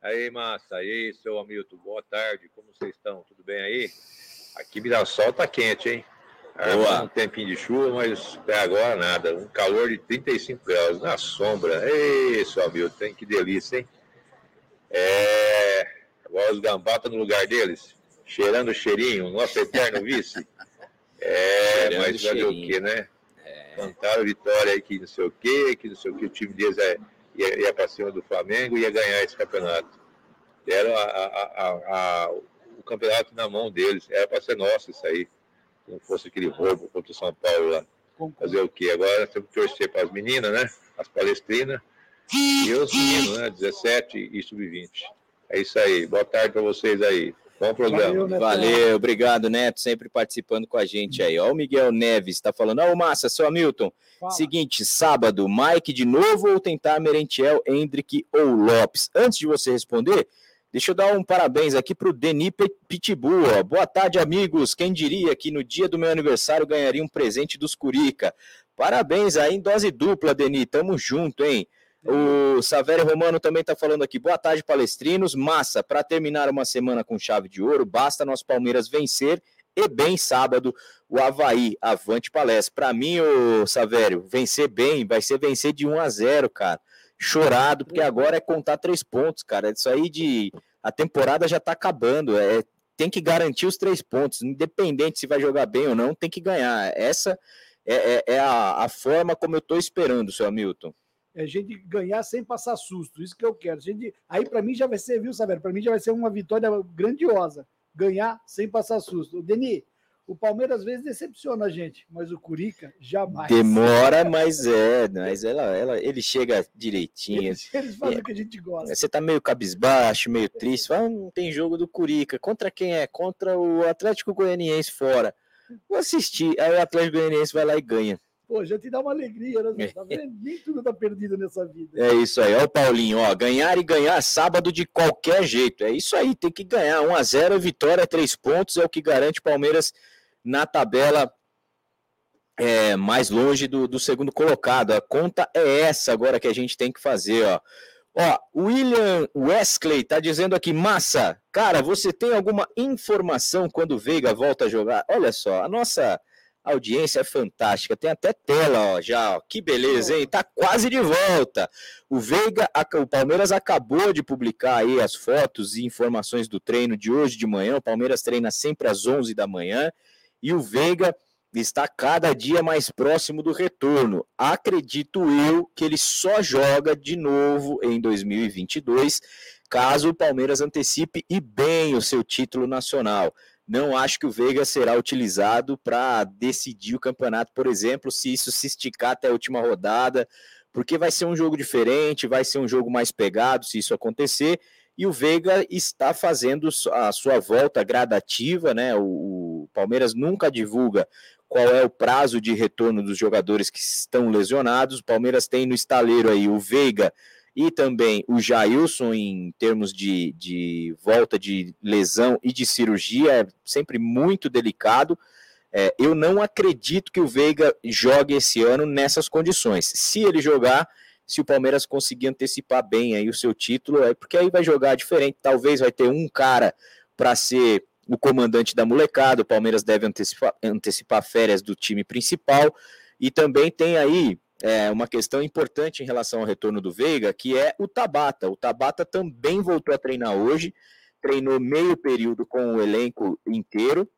Aí, massa, aí, seu Hamilton, boa tarde, como vocês estão? Tudo bem aí? Aqui Mirassol tá quente, hein? Boa. um tempinho de chuva, mas até agora nada. Um calor de 35 graus na sombra. Ei, seu amigo, tem que delícia, hein? É... Agora os gambá no lugar deles, cheirando o cheirinho, nosso eterno vice. É, cheirando mas vai ver o que, né? É. Cantaram vitória aí que não sei o quê, que não sei o que, o time deles é, ia, ia para cima do Flamengo e ia ganhar esse campeonato. Deram a, a, a, o campeonato na mão deles, era para ser nosso isso aí não fosse aquele roubo contra o São Paulo lá. Fazer o quê? Agora temos que torcer para as meninas, né? As palestrinas. E os meninos, né? 17 e sub-20. É isso aí. Boa tarde para vocês aí. Bom programa. Valeu, Valeu, obrigado, Neto, sempre participando com a gente aí. Ó, o Miguel Neves está falando, ó, oh, Massa, seu Hamilton, Fala. seguinte, sábado, Mike de novo ou tentar Merentiel, Hendrick ou Lopes? Antes de você responder, Deixa eu dar um parabéns aqui para o Denis Pitbull. Ó. Boa tarde, amigos. Quem diria que no dia do meu aniversário ganharia um presente dos Curica? Parabéns aí em dose dupla, Denis. Tamo junto, hein? O Savério Romano também está falando aqui. Boa tarde, palestrinos. Massa, para terminar uma semana com chave de ouro, basta nosso Palmeiras vencer e bem sábado o Havaí. Avante palestra. Para mim, o Savério, vencer bem vai ser vencer de 1 a 0, cara chorado, porque agora é contar três pontos, cara. Isso aí de. A temporada já tá acabando. É, tem que garantir os três pontos, independente se vai jogar bem ou não, tem que ganhar. Essa é, é, é a, a, forma como eu tô esperando, seu Hamilton. É a gente ganhar sem passar susto, isso que eu quero. gente, aí para mim já vai ser, viu, Saber? Para mim já vai ser uma vitória grandiosa. Ganhar sem passar susto. Denis, o Palmeiras às vezes decepciona a gente, mas o Curica jamais. Demora, mas é, mas ela, ela, ele chega direitinho. Eles, eles fazem é, o que a gente gosta. Você tá meio cabisbaixo, meio triste. Fala, não tem jogo do Curica. Contra quem é? Contra o Atlético Goianiense fora. Vou assistir. Aí o Atlético Goianiense vai lá e ganha. Pô, já te dá uma alegria, né? Tá Nem tudo tá perdido nessa vida. É isso aí, ó o Paulinho, ó, ganhar e ganhar sábado de qualquer jeito. É isso aí, tem que ganhar. 1 a 0 vitória, 3 pontos, é o que garante o Palmeiras na tabela é, mais longe do, do segundo colocado. A conta é essa agora que a gente tem que fazer, ó. Ó, William Wesley tá dizendo aqui, massa, cara, você tem alguma informação quando o Veiga volta a jogar? Olha só, a nossa audiência é fantástica, tem até tela, ó, já, ó. que beleza, hein? Tá quase de volta. O Veiga, o Palmeiras acabou de publicar aí as fotos e informações do treino de hoje de manhã. O Palmeiras treina sempre às 11 da manhã e o Veiga está cada dia mais próximo do retorno. Acredito eu que ele só joga de novo em 2022, caso o Palmeiras antecipe e bem o seu título nacional. Não acho que o Veiga será utilizado para decidir o campeonato, por exemplo, se isso se esticar até a última rodada, porque vai ser um jogo diferente, vai ser um jogo mais pegado se isso acontecer. E o Veiga está fazendo a sua volta gradativa, né? O, o Palmeiras nunca divulga qual é o prazo de retorno dos jogadores que estão lesionados. O Palmeiras tem no estaleiro aí o Veiga e também o Jailson em termos de, de volta de lesão e de cirurgia, é sempre muito delicado. É, eu não acredito que o Veiga jogue esse ano nessas condições. Se ele jogar, se o Palmeiras conseguir antecipar bem aí o seu título, é porque aí vai jogar diferente. Talvez vai ter um cara para ser o comandante da molecada. O Palmeiras deve antecipar, antecipar férias do time principal. E também tem aí é, uma questão importante em relação ao retorno do Veiga, que é o Tabata. O Tabata também voltou a treinar hoje, treinou meio período com o elenco inteiro,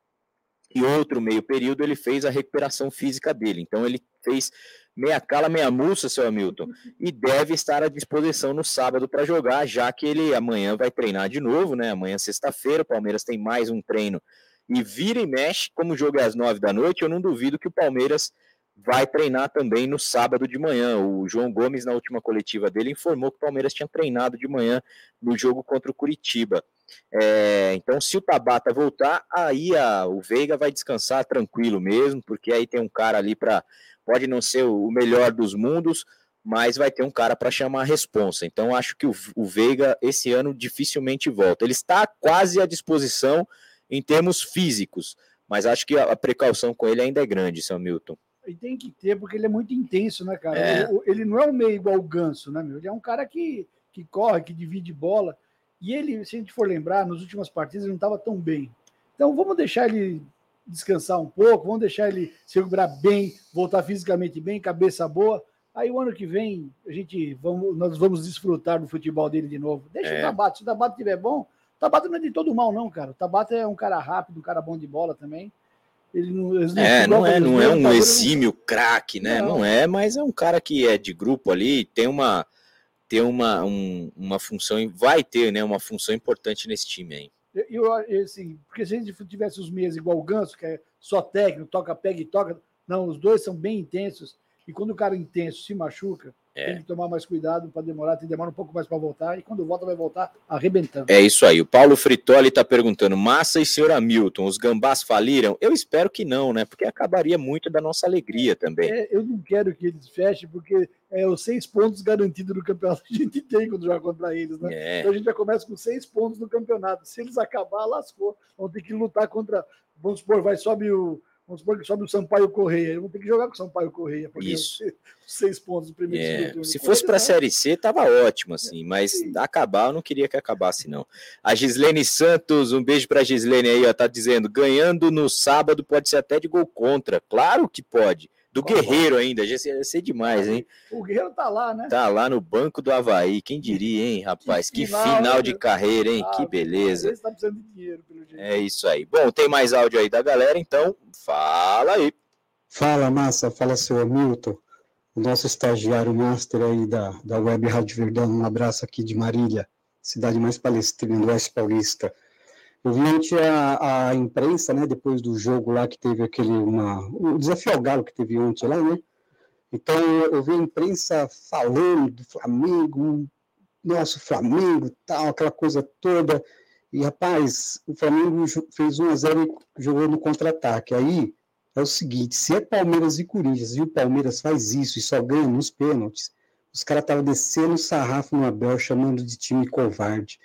e outro meio período ele fez a recuperação física dele. Então ele fez meia cala, meia mulsa, seu Hamilton, e deve estar à disposição no sábado para jogar, já que ele amanhã vai treinar de novo, né? Amanhã, sexta-feira, o Palmeiras tem mais um treino e vira e mexe, como o jogo é às nove da noite, eu não duvido que o Palmeiras vai treinar também no sábado de manhã. O João Gomes, na última coletiva dele, informou que o Palmeiras tinha treinado de manhã no jogo contra o Curitiba. É, então, se o Tabata voltar, aí a, o Veiga vai descansar tranquilo mesmo, porque aí tem um cara ali para. Pode não ser o melhor dos mundos, mas vai ter um cara para chamar a responsa. Então, acho que o, o Veiga esse ano dificilmente volta. Ele está quase à disposição em termos físicos, mas acho que a, a precaução com ele ainda é grande, São Milton. E tem que ter, porque ele é muito intenso, né, cara? É. Ele, ele, não é um meio igual o Ganso, né, meu? Ele é um cara que, que corre, que divide bola. E ele, se a gente for lembrar, nas últimas partidas ele não estava tão bem. Então vamos deixar ele descansar um pouco, vamos deixar ele se recuperar bem, voltar fisicamente bem, cabeça boa. Aí o ano que vem a gente vamos, nós vamos desfrutar do futebol dele de novo. Deixa é. o Tabata, se o Tabata estiver bom, o Tabata não é de todo mal, não, cara. O Tabata é um cara rápido, um cara bom de bola também. Ele não, não é, não é, não é um exímio craque, né? Não. não. é, mas é um cara que é de grupo ali, tem uma tem uma, um, uma função, vai ter, né, uma função importante nesse time aí. Eu, assim, porque se a gente tivesse os meias igual o Ganso, que é só técnico, toca, pega e toca, não, os dois são bem intensos, e quando o cara intenso se machuca, é. Tem que tomar mais cuidado para demorar, tem demora um pouco mais para voltar, e quando volta, vai voltar arrebentando. É isso aí. O Paulo Fritoli está perguntando: Massa e senhor Hamilton, os gambás faliram? Eu espero que não, né? Porque acabaria muito da nossa alegria também. É, eu não quero que eles fechem, porque é os seis pontos garantidos no campeonato a gente tem quando joga contra eles, né? É. Então a gente já começa com seis pontos no campeonato. Se eles acabar, lascou. Vão ter que lutar contra. Vamos supor, vai sobe o Vamos supor que sobe o Sampaio Correia. Eu vou ter que jogar com o Sampaio Correia. Isso. Seis pontos no primeiro é, Se fosse para a Série C, tava ótimo, assim. Mas Sim. acabar, eu não queria que acabasse, não. A Gislene Santos, um beijo para a Gislene aí, ó. Tá dizendo: ganhando no sábado pode ser até de gol contra. Claro que pode. Do Guerreiro ainda, já ia ser demais, hein? O Guerreiro tá lá, né? Tá lá no banco do Havaí. Quem diria, hein, rapaz? Que, que final, final, de carreira, hein? Ah, que beleza. Tá precisando de dinheiro, pelo jeito. É isso aí. Bom, tem mais áudio aí da galera, então fala aí. Fala, massa. Fala, seu Hamilton. O nosso estagiário master aí da, da Web Rádio Verdão. Um abraço aqui de Marília, cidade mais palestrina do Oeste Paulista. Ontem a, a imprensa, né, depois do jogo lá que teve aquele, uma, o desafio ao Galo que teve ontem lá, né? Então eu vi a imprensa falando do Flamengo, nosso Flamengo, tal, aquela coisa toda. E rapaz, o Flamengo fez 1 a 0 e jogou no contra-ataque. Aí é o seguinte, se é Palmeiras e Corinthians e o Palmeiras faz isso e só ganha nos pênaltis, os caras estavam descendo o sarrafo no Abel, chamando de time covarde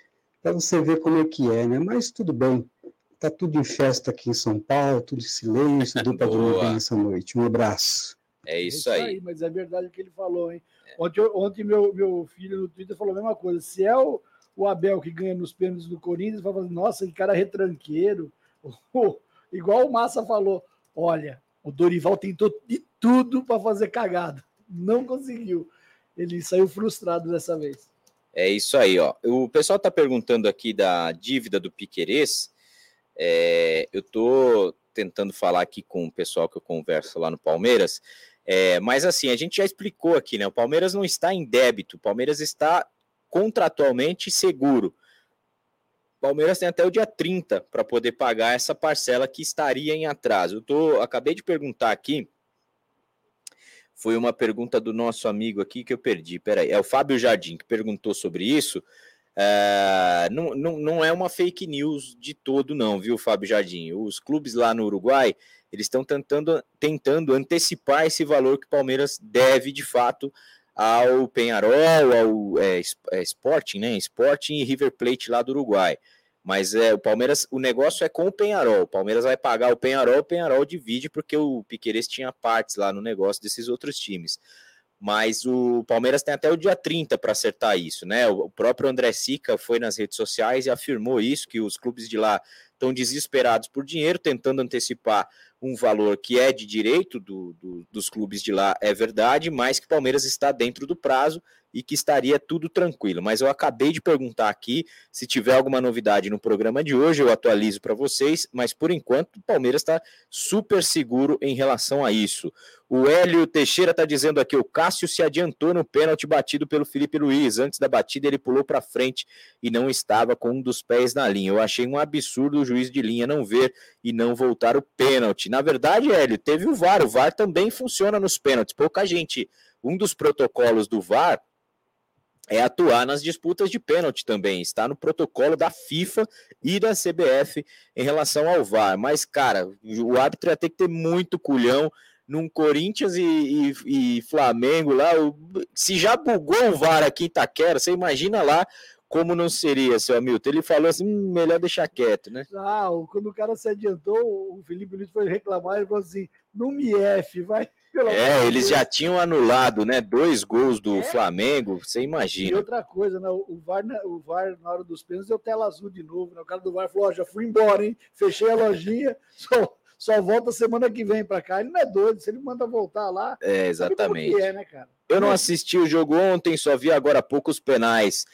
para você ver como é que é, né? Mas tudo bem. Tá tudo em festa aqui em São Paulo, tudo em silêncio, deu para dormir bem essa noite. Um abraço. É isso, é isso aí. aí. Mas é verdade o que ele falou, hein? É. Ontem, ontem meu, meu filho no Twitter falou a mesma coisa. Se é o, o Abel que ganha nos pênaltis do Corinthians, vai falar, nossa, que cara retranqueiro. igual o Massa falou, olha, O Dorival tentou de tudo para fazer cagada. Não conseguiu. Ele saiu frustrado dessa vez. É isso aí, ó. O pessoal está perguntando aqui da dívida do Piquerez. É, eu estou tentando falar aqui com o pessoal que eu converso lá no Palmeiras. É, mas assim, a gente já explicou aqui, né? O Palmeiras não está em débito, o Palmeiras está contratualmente seguro. O Palmeiras tem até o dia 30 para poder pagar essa parcela que estaria em atraso. Eu tô, acabei de perguntar aqui. Foi uma pergunta do nosso amigo aqui que eu perdi. Peraí, é o Fábio Jardim que perguntou sobre isso. É, não, não, não é uma fake news de todo, não, viu, Fábio Jardim? Os clubes lá no Uruguai eles estão tentando, tentando antecipar esse valor que o Palmeiras deve de fato ao Penharol, ao é, é, Sporting, né? Sporting e River Plate lá do Uruguai. Mas é, o Palmeiras, o negócio é com o Penharol. O Palmeiras vai pagar o Penharol, o Penharol divide porque o Piqueires tinha partes lá no negócio desses outros times. Mas o Palmeiras tem até o dia 30 para acertar isso, né? O próprio André Sica foi nas redes sociais e afirmou isso, que os clubes de lá estão desesperados por dinheiro, tentando antecipar um valor que é de direito do, do, dos clubes de lá, é verdade, mas que o Palmeiras está dentro do prazo e que estaria tudo tranquilo. Mas eu acabei de perguntar aqui, se tiver alguma novidade no programa de hoje, eu atualizo para vocês, mas por enquanto o Palmeiras está super seguro em relação a isso. O Hélio Teixeira está dizendo aqui: o Cássio se adiantou no pênalti batido pelo Felipe Luiz. Antes da batida, ele pulou para frente e não estava com um dos pés na linha. Eu achei um absurdo juiz de linha não ver e não voltar o pênalti. Na verdade, Hélio, teve o VAR. O VAR também funciona nos pênaltis. Pouca gente. Um dos protocolos do VAR é atuar nas disputas de pênalti também. Está no protocolo da FIFA e da CBF em relação ao VAR. Mas, cara, o árbitro ia ter que ter muito culhão num Corinthians e, e, e Flamengo lá. se já bugou o VAR aqui em Itaquera, você imagina lá como não seria, seu Hamilton? Ele falou assim: hum, melhor deixar quieto, né? Ah, quando o cara se adiantou, o Felipe Luiz foi reclamar e falou assim: não me F, vai. É, eles já tinham anulado, né? Dois gols do é. Flamengo, você imagina. E outra coisa, né? O VAR, o VAR na hora dos pênaltis deu tela azul de novo. Né? O cara do VAR falou: ó, já fui embora, hein? Fechei a lojinha, só só volta semana que vem para cá. Ele não é doido, se ele manda voltar lá. É, exatamente. É, né, Eu não assisti o jogo ontem, só vi agora há pouco os penais.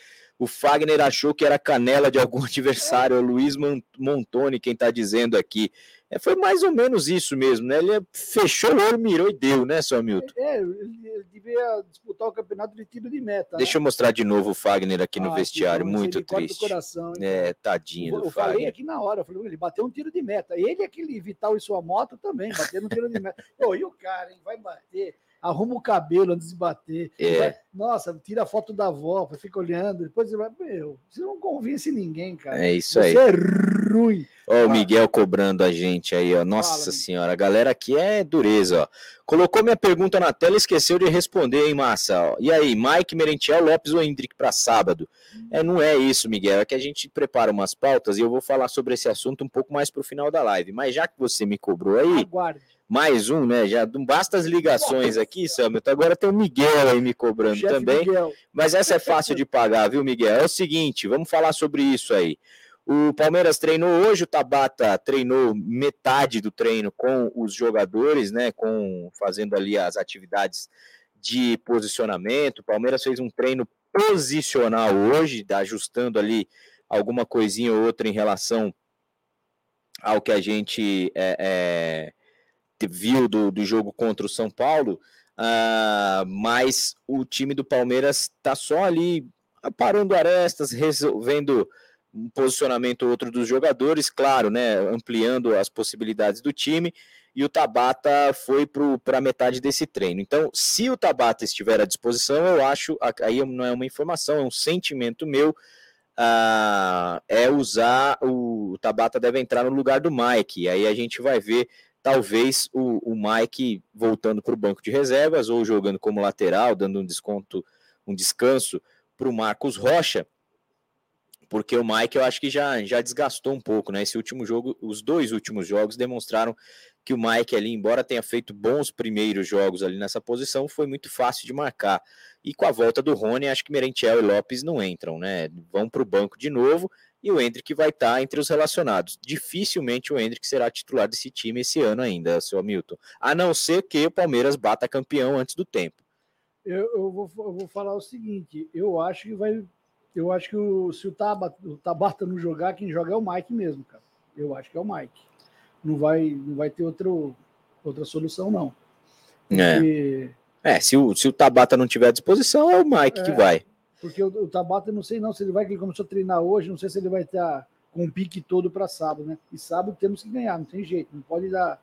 O Fagner achou que era canela de algum adversário, é o Luiz Montoni, quem está dizendo aqui. É, foi mais ou menos isso mesmo, né? Ele fechou o olho, mirou e deu, né, seu Hamilton? É, ele devia disputar o campeonato de tiro de meta. Deixa né? eu mostrar de novo o Fagner aqui no ah, vestiário, muito triste. Coração, é, tadinho eu, do eu Fagner. Eu falei aqui na hora, eu falei, ele bateu um tiro de meta. Ele, aquele Vital e sua moto também, batendo um tiro de meta. Pô, e o cara, hein, vai bater arruma o cabelo antes de bater. É. Vai, nossa, tira a foto da avó, fica olhando, depois você vai, meu, você não convence ninguém, cara. É isso você aí. Você é ruim. Ó, o Miguel cobrando a gente aí, ó. Nossa Fala, senhora, a galera aqui é dureza, ó. Colocou minha pergunta na tela e esqueceu de responder, hein, massa? Ó. E aí, Mike Merentiel Lopes ou Hendrick para sábado? É, não é isso, Miguel. É que a gente prepara umas pautas e eu vou falar sobre esse assunto um pouco mais pro final da live. Mas já que você me cobrou aí. Aguarde mais um, né? Já não basta as ligações aqui, Samuel. Agora tem o Miguel aí me cobrando também. Miguel. Mas essa é fácil de pagar, viu, Miguel? É o seguinte, vamos falar sobre isso aí. O Palmeiras treinou hoje, o Tabata treinou metade do treino com os jogadores, né? Com fazendo ali as atividades de posicionamento. O Palmeiras fez um treino posicional hoje, ajustando ali alguma coisinha ou outra em relação ao que a gente é, é viu do, do jogo contra o São Paulo, uh, mas o time do Palmeiras está só ali parando arestas, resolvendo um posicionamento ou outro dos jogadores, claro, né, ampliando as possibilidades do time, e o Tabata foi para metade desse treino. Então, se o Tabata estiver à disposição, eu acho, aí não é uma informação, é um sentimento meu, uh, é usar, o, o Tabata deve entrar no lugar do Mike, aí a gente vai ver talvez o, o Mike voltando para o banco de reservas ou jogando como lateral, dando um desconto, um descanso para o Marcos Rocha, porque o Mike eu acho que já, já desgastou um pouco, né? Esse último jogo, os dois últimos jogos demonstraram que o Mike ali, embora tenha feito bons primeiros jogos ali nessa posição, foi muito fácil de marcar. E com a volta do Rony, acho que Merentiel e Lopes não entram, né? Vão para o banco de novo e o Hendrick vai estar tá entre os relacionados. Dificilmente o Hendrick será titular desse time esse ano ainda, seu Hamilton. A não ser que o Palmeiras bata campeão antes do tempo. Eu, eu, vou, eu vou falar o seguinte: eu acho que vai. Eu acho que o, se o Tabata, o Tabata não jogar, quem joga é o Mike mesmo, cara. Eu acho que é o Mike. Não vai, não vai ter outro, outra solução, não. É. É, se o, se o Tabata não tiver à disposição, é o Mike é, que vai. Porque o, o Tabata, não sei não se ele vai, que ele começou a treinar hoje, não sei se ele vai estar com o pique todo para sábado, né? E sábado temos que ganhar, não tem jeito, não pode dar.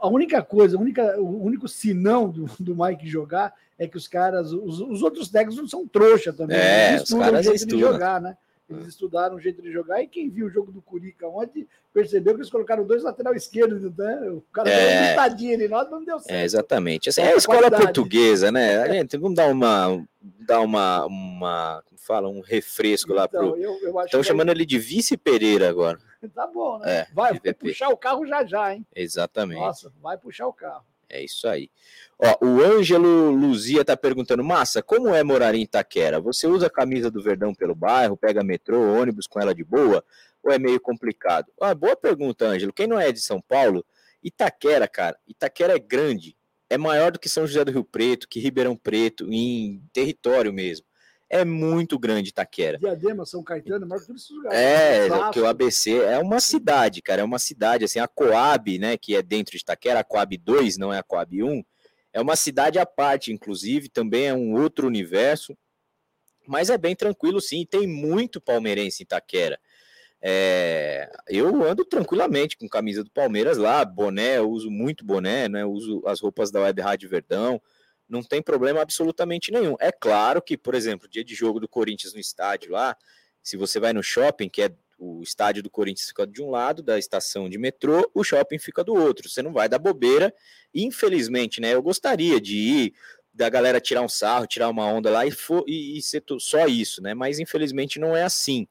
A única coisa, a única, o único sinão do, do Mike jogar é que os caras, os, os outros técnicos não são trouxa também. É, né? os caras estudam. de jogar, né? Eles estudaram o jeito de jogar e quem viu o jogo do Curica ontem percebeu que eles colocaram dois lateral esquerdo, né? O cara é... deu uma ali, nós não deu certo. É, exatamente. Assim, é a escola qualidade. portuguesa, né? A gente, vamos dar uma, dar uma, uma como fala, um refresco então, lá pro. Estão chamando ele de Vice Pereira agora. Tá bom, né? É, vai, vai puxar o carro já já, hein? Exatamente. Nossa, vai puxar o carro. É isso aí. Ó, o Ângelo Luzia tá perguntando, Massa, como é morar em Itaquera? Você usa a camisa do Verdão pelo bairro, pega metrô, ônibus com ela de boa? Ou é meio complicado? Ah, boa pergunta, Ângelo. Quem não é de São Paulo, Itaquera, cara, Itaquera é grande. É maior do que São José do Rio Preto, que Ribeirão Preto, em território mesmo é muito grande Itaquera. Diadema, São Caetano, maior que todos esses lugares. É, é que o ABC é uma cidade, cara, é uma cidade, assim, a Coab, né, que é dentro de Itaquera, a Coab 2, não é a Coab 1, é uma cidade à parte, inclusive, também é um outro universo, mas é bem tranquilo sim, tem muito palmeirense em Itaquera. É, eu ando tranquilamente com camisa do Palmeiras lá, boné, eu uso muito boné, né? Uso as roupas da Web Rádio Verdão, não tem problema absolutamente nenhum. É claro que, por exemplo, dia de jogo do Corinthians no estádio lá, se você vai no shopping, que é o estádio do Corinthians fica de um lado da estação de metrô, o shopping fica do outro. Você não vai dar bobeira. Infelizmente, né? Eu gostaria de ir, da galera tirar um sarro, tirar uma onda lá e, for, e, e ser só isso, né? Mas infelizmente não é assim.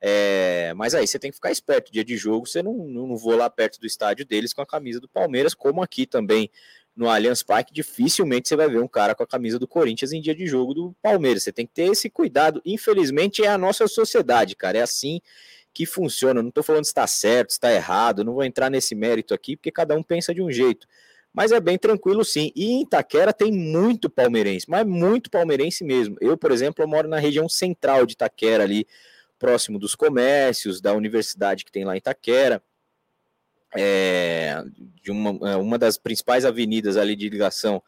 É, mas aí você tem que ficar esperto. Dia de jogo, você não, não vou lá perto do estádio deles com a camisa do Palmeiras, como aqui também no Allianz Parque, dificilmente você vai ver um cara com a camisa do Corinthians em dia de jogo do Palmeiras. Você tem que ter esse cuidado. Infelizmente, é a nossa sociedade, cara. É assim que funciona. não estou falando se está certo, se está errado, não vou entrar nesse mérito aqui, porque cada um pensa de um jeito. Mas é bem tranquilo sim. E em Itaquera tem muito palmeirense, mas muito palmeirense mesmo. Eu, por exemplo, eu moro na região central de Itaquera, ali, próximo dos comércios, da universidade que tem lá em Itaquera é, de uma, é, uma das principais avenidas ali de ligação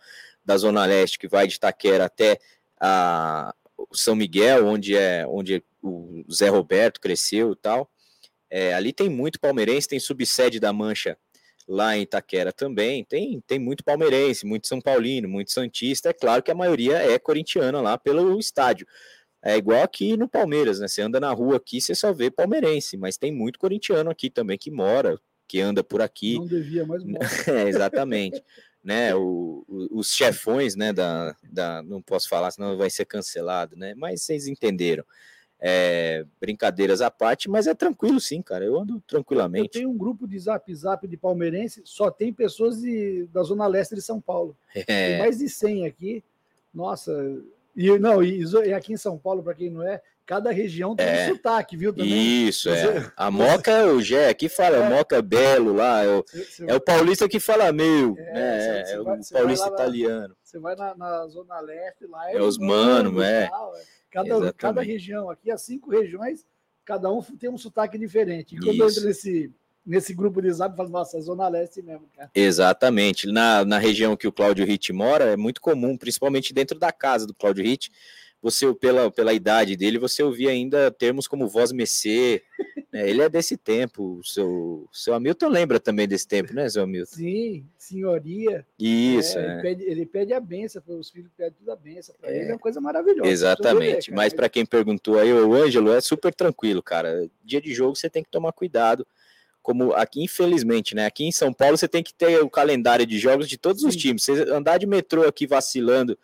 da Zona Leste, que vai de Itaquera até a São Miguel, onde é onde o Zé Roberto cresceu e tal. É, ali tem muito palmeirense, tem subsede da Mancha lá em Itaquera também. Tem, tem muito palmeirense, muito São Paulino, muito Santista. É claro que a maioria é corintiana lá pelo estádio. É igual aqui no Palmeiras, né? Você anda na rua aqui, você só vê palmeirense, mas tem muito corintiano aqui também que mora, que anda por aqui. Não devia mais é, exatamente. né, o, o, os chefões, né, da, da, não posso falar, senão vai ser cancelado, né, mas vocês entenderam. É, brincadeiras à parte, mas é tranquilo sim, cara, eu ando tranquilamente. Eu tenho um grupo de zap zap de palmeirense, só tem pessoas de, da zona leste de São Paulo. É. Tem mais de 100 aqui, nossa, e não, e, e aqui em São Paulo, para quem não é, cada região tem é, um sotaque, viu? Também. Isso, é. A Moca é o Gé, aqui fala é. Moca Belo lá, é o, é o paulista que fala meu, é, né? Você, é, o paulista italiano. Você vai na, na, Zona Leste lá, é, é os mano, é. Tal, é. Cada, cada região aqui, as cinco regiões, cada um tem um sotaque diferente. E quando Isso. eu entro nesse, nesse grupo de zap, eu falo, nossa, Zona Leste mesmo, cara. Exatamente. Na, na região que o Cláudio Ritt mora, é muito comum, principalmente dentro da casa do Cláudio Ritt, você, pela, pela idade dele, você ouvia ainda termos como voz mecê. Né? Ele é desse tempo. O seu, seu Hamilton lembra também desse tempo, né, seu Hamilton? Sim, senhoria. Isso. É, é. Ele, pede, ele, pede, a benção para os filhos, pede tudo a benção. Para é. ele é uma coisa maravilhosa. Exatamente. Ver, Mas para quem perguntou aí, o Ângelo é super tranquilo, cara. Dia de jogo você tem que tomar cuidado como aqui, infelizmente, né? Aqui em São Paulo você tem que ter o calendário de jogos de todos Sim. os times. Você andar de metrô aqui vacilando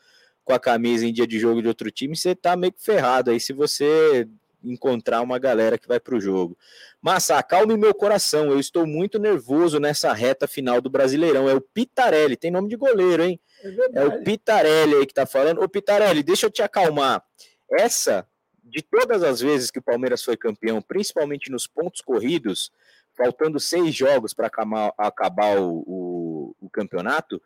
com a camisa em dia de jogo de outro time, você tá meio que ferrado aí se você encontrar uma galera que vai para o jogo. Massa, acalme meu coração, eu estou muito nervoso nessa reta final do Brasileirão. É o Pitarelli, tem nome de goleiro, hein? É, é o Pitarelli aí que tá falando. Ô Pitarelli, deixa eu te acalmar. Essa de todas as vezes que o Palmeiras foi campeão, principalmente nos pontos corridos, faltando seis jogos para acabar, acabar o, o, o, campeonato,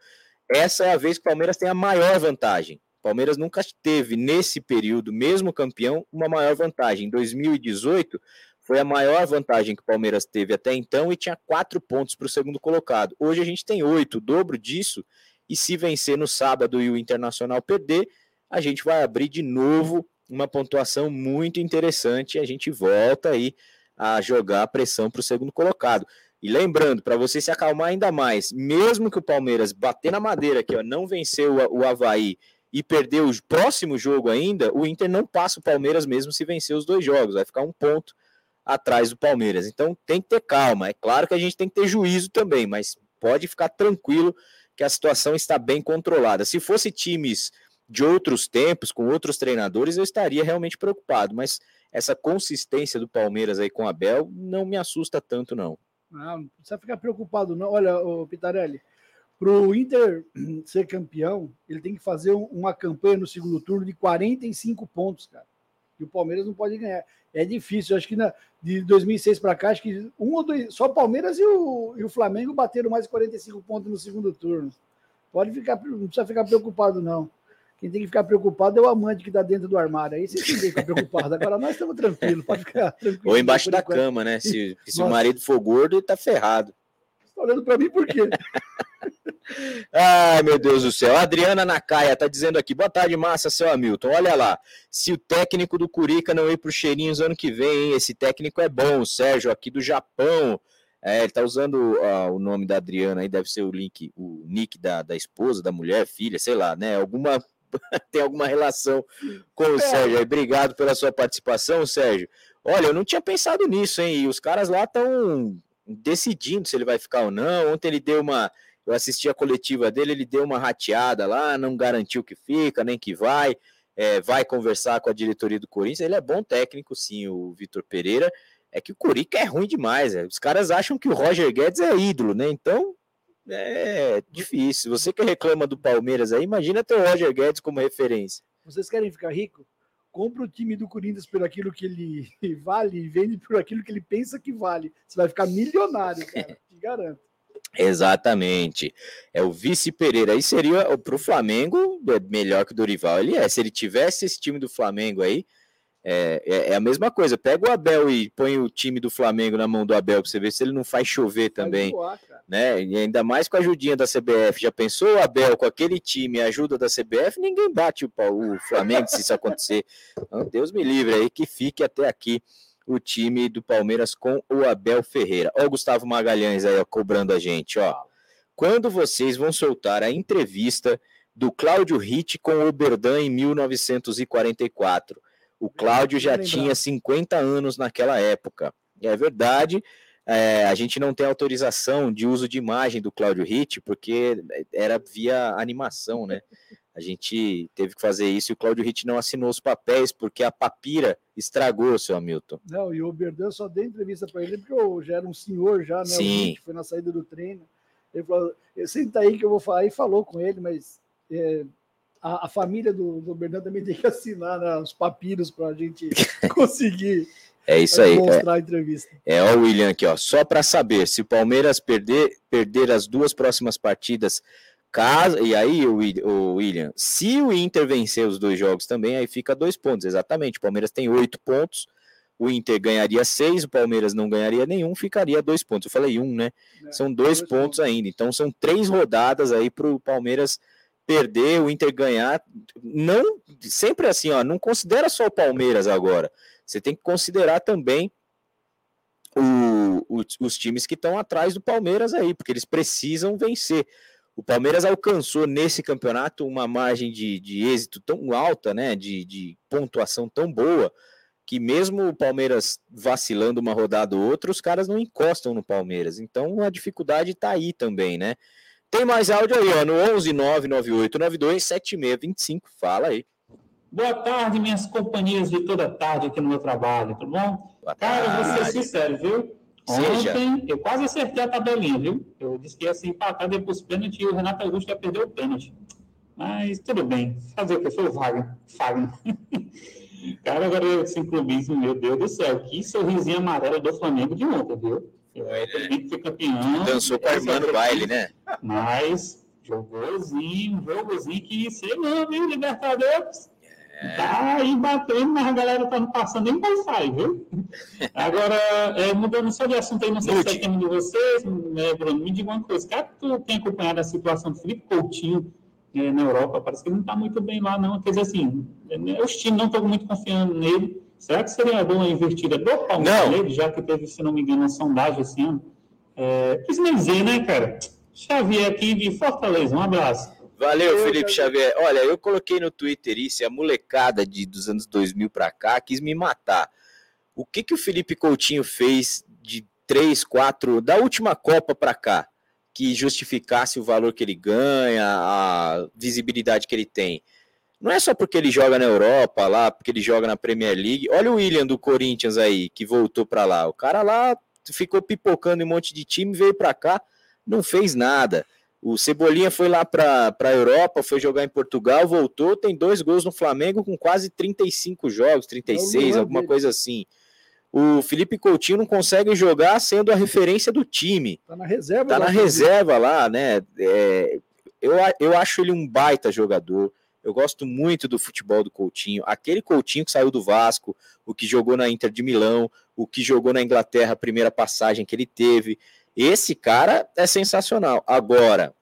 essa é a vez que o Palmeiras tem a maior vantagem. Palmeiras nunca teve, nesse período, mesmo campeão, uma maior vantagem. Em 2018, foi a maior vantagem que o Palmeiras teve até então e tinha quatro pontos para o segundo colocado. Hoje a gente tem oito, o dobro disso, e se vencer no sábado e o Internacional perder, a gente vai abrir de novo uma pontuação muito interessante e a gente volta aí a jogar a pressão para o segundo colocado. E lembrando, para você se acalmar ainda mais, mesmo que o Palmeiras bater na madeira aqui, ó, não venceu o Havaí e perder o próximo jogo ainda, o Inter não passa o Palmeiras mesmo se vencer os dois jogos, vai ficar um ponto atrás do Palmeiras. Então tem que ter calma. É claro que a gente tem que ter juízo também, mas pode ficar tranquilo que a situação está bem controlada. Se fosse times de outros tempos, com outros treinadores, eu estaria realmente preocupado, mas essa consistência do Palmeiras aí com o Abel não me assusta tanto, não. Ah, não precisa ficar preocupado, não. Olha, o Pitarelli, para o Inter ser campeão, ele tem que fazer uma campanha no segundo turno de 45 pontos, cara. E o Palmeiras não pode ganhar é difícil. Acho que na, de 2006 para cá, acho que um ou dois, só o Palmeiras e o, e o Flamengo bateram mais de 45 pontos no segundo turno. Pode ficar, não precisa ficar preocupado, não. Quem tem que ficar preocupado é o amante que está dentro do armário. Aí você tem que ficar preocupado. Agora nós estamos tranquilos, pode ficar tranquilo. Ou embaixo da cama, né? Se, se o marido for gordo, ele está ferrado. Você está olhando para mim por quê? Ai, meu Deus do céu. Adriana Nakaya tá dizendo aqui: boa tarde, massa, seu Hamilton. Olha lá, se o técnico do Curica não ir pro Cheirinhos ano que vem, hein? esse técnico é bom, o Sérgio, aqui do Japão. É, ele tá usando uh, o nome da Adriana aí, deve ser o link, o nick da, da esposa, da mulher, filha, sei lá, né? Alguma. tem alguma relação com o é. Sérgio. Obrigado pela sua participação, Sérgio. Olha, eu não tinha pensado nisso, hein? E os caras lá estão decidindo se ele vai ficar ou não. Ontem ele deu uma eu assisti a coletiva dele, ele deu uma rateada lá, não garantiu que fica, nem que vai. É, vai conversar com a diretoria do Corinthians. Ele é bom técnico, sim, o Vitor Pereira. É que o Curica é ruim demais. É. Os caras acham que o Roger Guedes é ídolo, né? Então é difícil. Você que reclama do Palmeiras aí, imagina ter o Roger Guedes como referência. Vocês querem ficar rico? Compra o time do Corinthians por aquilo que ele vale e vende por aquilo que ele pensa que vale. Você vai ficar milionário, cara. Te garanto. Exatamente. É o vice Pereira. Aí seria para o Flamengo é melhor que o Dorival. Ele é. Se ele tivesse esse time do Flamengo aí, é, é, é, a mesma coisa. Pega o Abel e põe o time do Flamengo na mão do Abel para você ver se ele não faz chover também. Voar, né? E ainda mais com a ajudinha da CBF. Já pensou o Abel com aquele time, a ajuda da CBF? Ninguém bate o, o Flamengo se isso acontecer. Então, Deus me livre aí que fique até aqui o time do Palmeiras com o Abel Ferreira. Ó, o Gustavo Magalhães aí ó, cobrando a gente, ó. Quando vocês vão soltar a entrevista do Cláudio Ritt com o Berdan em 1944? O Cláudio já tinha 50 anos naquela época. É verdade, é, a gente não tem autorização de uso de imagem do Cláudio Ritt, porque era via animação, né? A gente teve que fazer isso e o Cláudio Ritt não assinou os papéis porque a papira estragou, seu Hamilton. Não, e o Berdan só deu entrevista para ele porque eu já era um senhor já, né? Sim. foi na saída do treino. Ele falou, senta aí que eu vou falar. E falou com ele, mas é, a, a, família do, do Berdan também tem que assinar né, os papiros para a gente conseguir. É isso aí. É, a entrevista. É, o William aqui, ó. Só para saber, se o Palmeiras perder, perder as duas próximas partidas Caso, e aí, o, o William, se o Inter vencer os dois jogos também, aí fica dois pontos, exatamente. O Palmeiras tem oito pontos, o Inter ganharia seis, o Palmeiras não ganharia nenhum, ficaria dois pontos. Eu falei um, né? É, são dois, dois pontos, pontos ainda. Então são três rodadas aí para o Palmeiras perder, o Inter ganhar. Não, sempre assim, ó, não considera só o Palmeiras agora. Você tem que considerar também o, o, os times que estão atrás do Palmeiras aí, porque eles precisam vencer. O Palmeiras alcançou nesse campeonato uma margem de, de êxito tão alta, né? De, de pontuação tão boa, que mesmo o Palmeiras vacilando uma rodada ou outra, os caras não encostam no Palmeiras. Então a dificuldade está aí também, né? Tem mais áudio aí, ó, no 11 99892 7625. Fala aí. Boa tarde, minhas companhias de toda tarde aqui no meu trabalho, tudo bom? Cara, vou ser sincero, viu? Seja. Ontem eu quase acertei a tabelinha, viu? Eu disse que ia se empatar depois do pênalti e o Renato Augusto ia perder o pênalti. Mas tudo bem. Fazer o que? Foi o Wagner. Cara, agora esse clubismo, meu Deus do céu, que sorrisinho amarelo do Flamengo de ontem, viu? É, que foi campeão. Dançou com a irmã no baile, né? Mas jogouzinho, jogozinho que sei não, viu, Libertadores? É. Tá aí batendo, mas a galera tá não passando nem Wi-Fi, viu? Agora, é, mudando só de assunto aí, não sei Lute. se é tema de vocês, né, Bruno, me diga uma coisa, cara, tu tem acompanhado a situação do Felipe Coutinho é, na Europa, parece que não está muito bem lá, não. Quer dizer assim, é, os times não estão muito confiando nele. Será que seria bom a invertida do Palmeiras nele, já que teve, se não me engano, uma sondagem esse ano? É, quis me dizer, né, cara? Xavier aqui de Fortaleza, um abraço. Valeu, Felipe Xavier. Olha, eu coloquei no Twitter isso, a molecada de, dos anos 2000 para cá quis me matar. O que, que o Felipe Coutinho fez de 3, 4, da última Copa para cá? que justificasse o valor que ele ganha, a visibilidade que ele tem. Não é só porque ele joga na Europa, lá, porque ele joga na Premier League. Olha o William do Corinthians aí, que voltou para lá. O cara lá ficou pipocando em um monte de time, veio para cá, não fez nada. O Cebolinha foi lá para a Europa, foi jogar em Portugal, voltou, tem dois gols no Flamengo com quase 35 jogos, 36, alguma coisa assim o Felipe Coutinho não consegue jogar sendo a referência do time. Tá na reserva. Tá lá, na reserva lá, né? É, eu, eu acho ele um baita jogador. Eu gosto muito do futebol do Coutinho. Aquele Coutinho que saiu do Vasco, o que jogou na Inter de Milão, o que jogou na Inglaterra, a primeira passagem que ele teve. Esse cara é sensacional. Agora,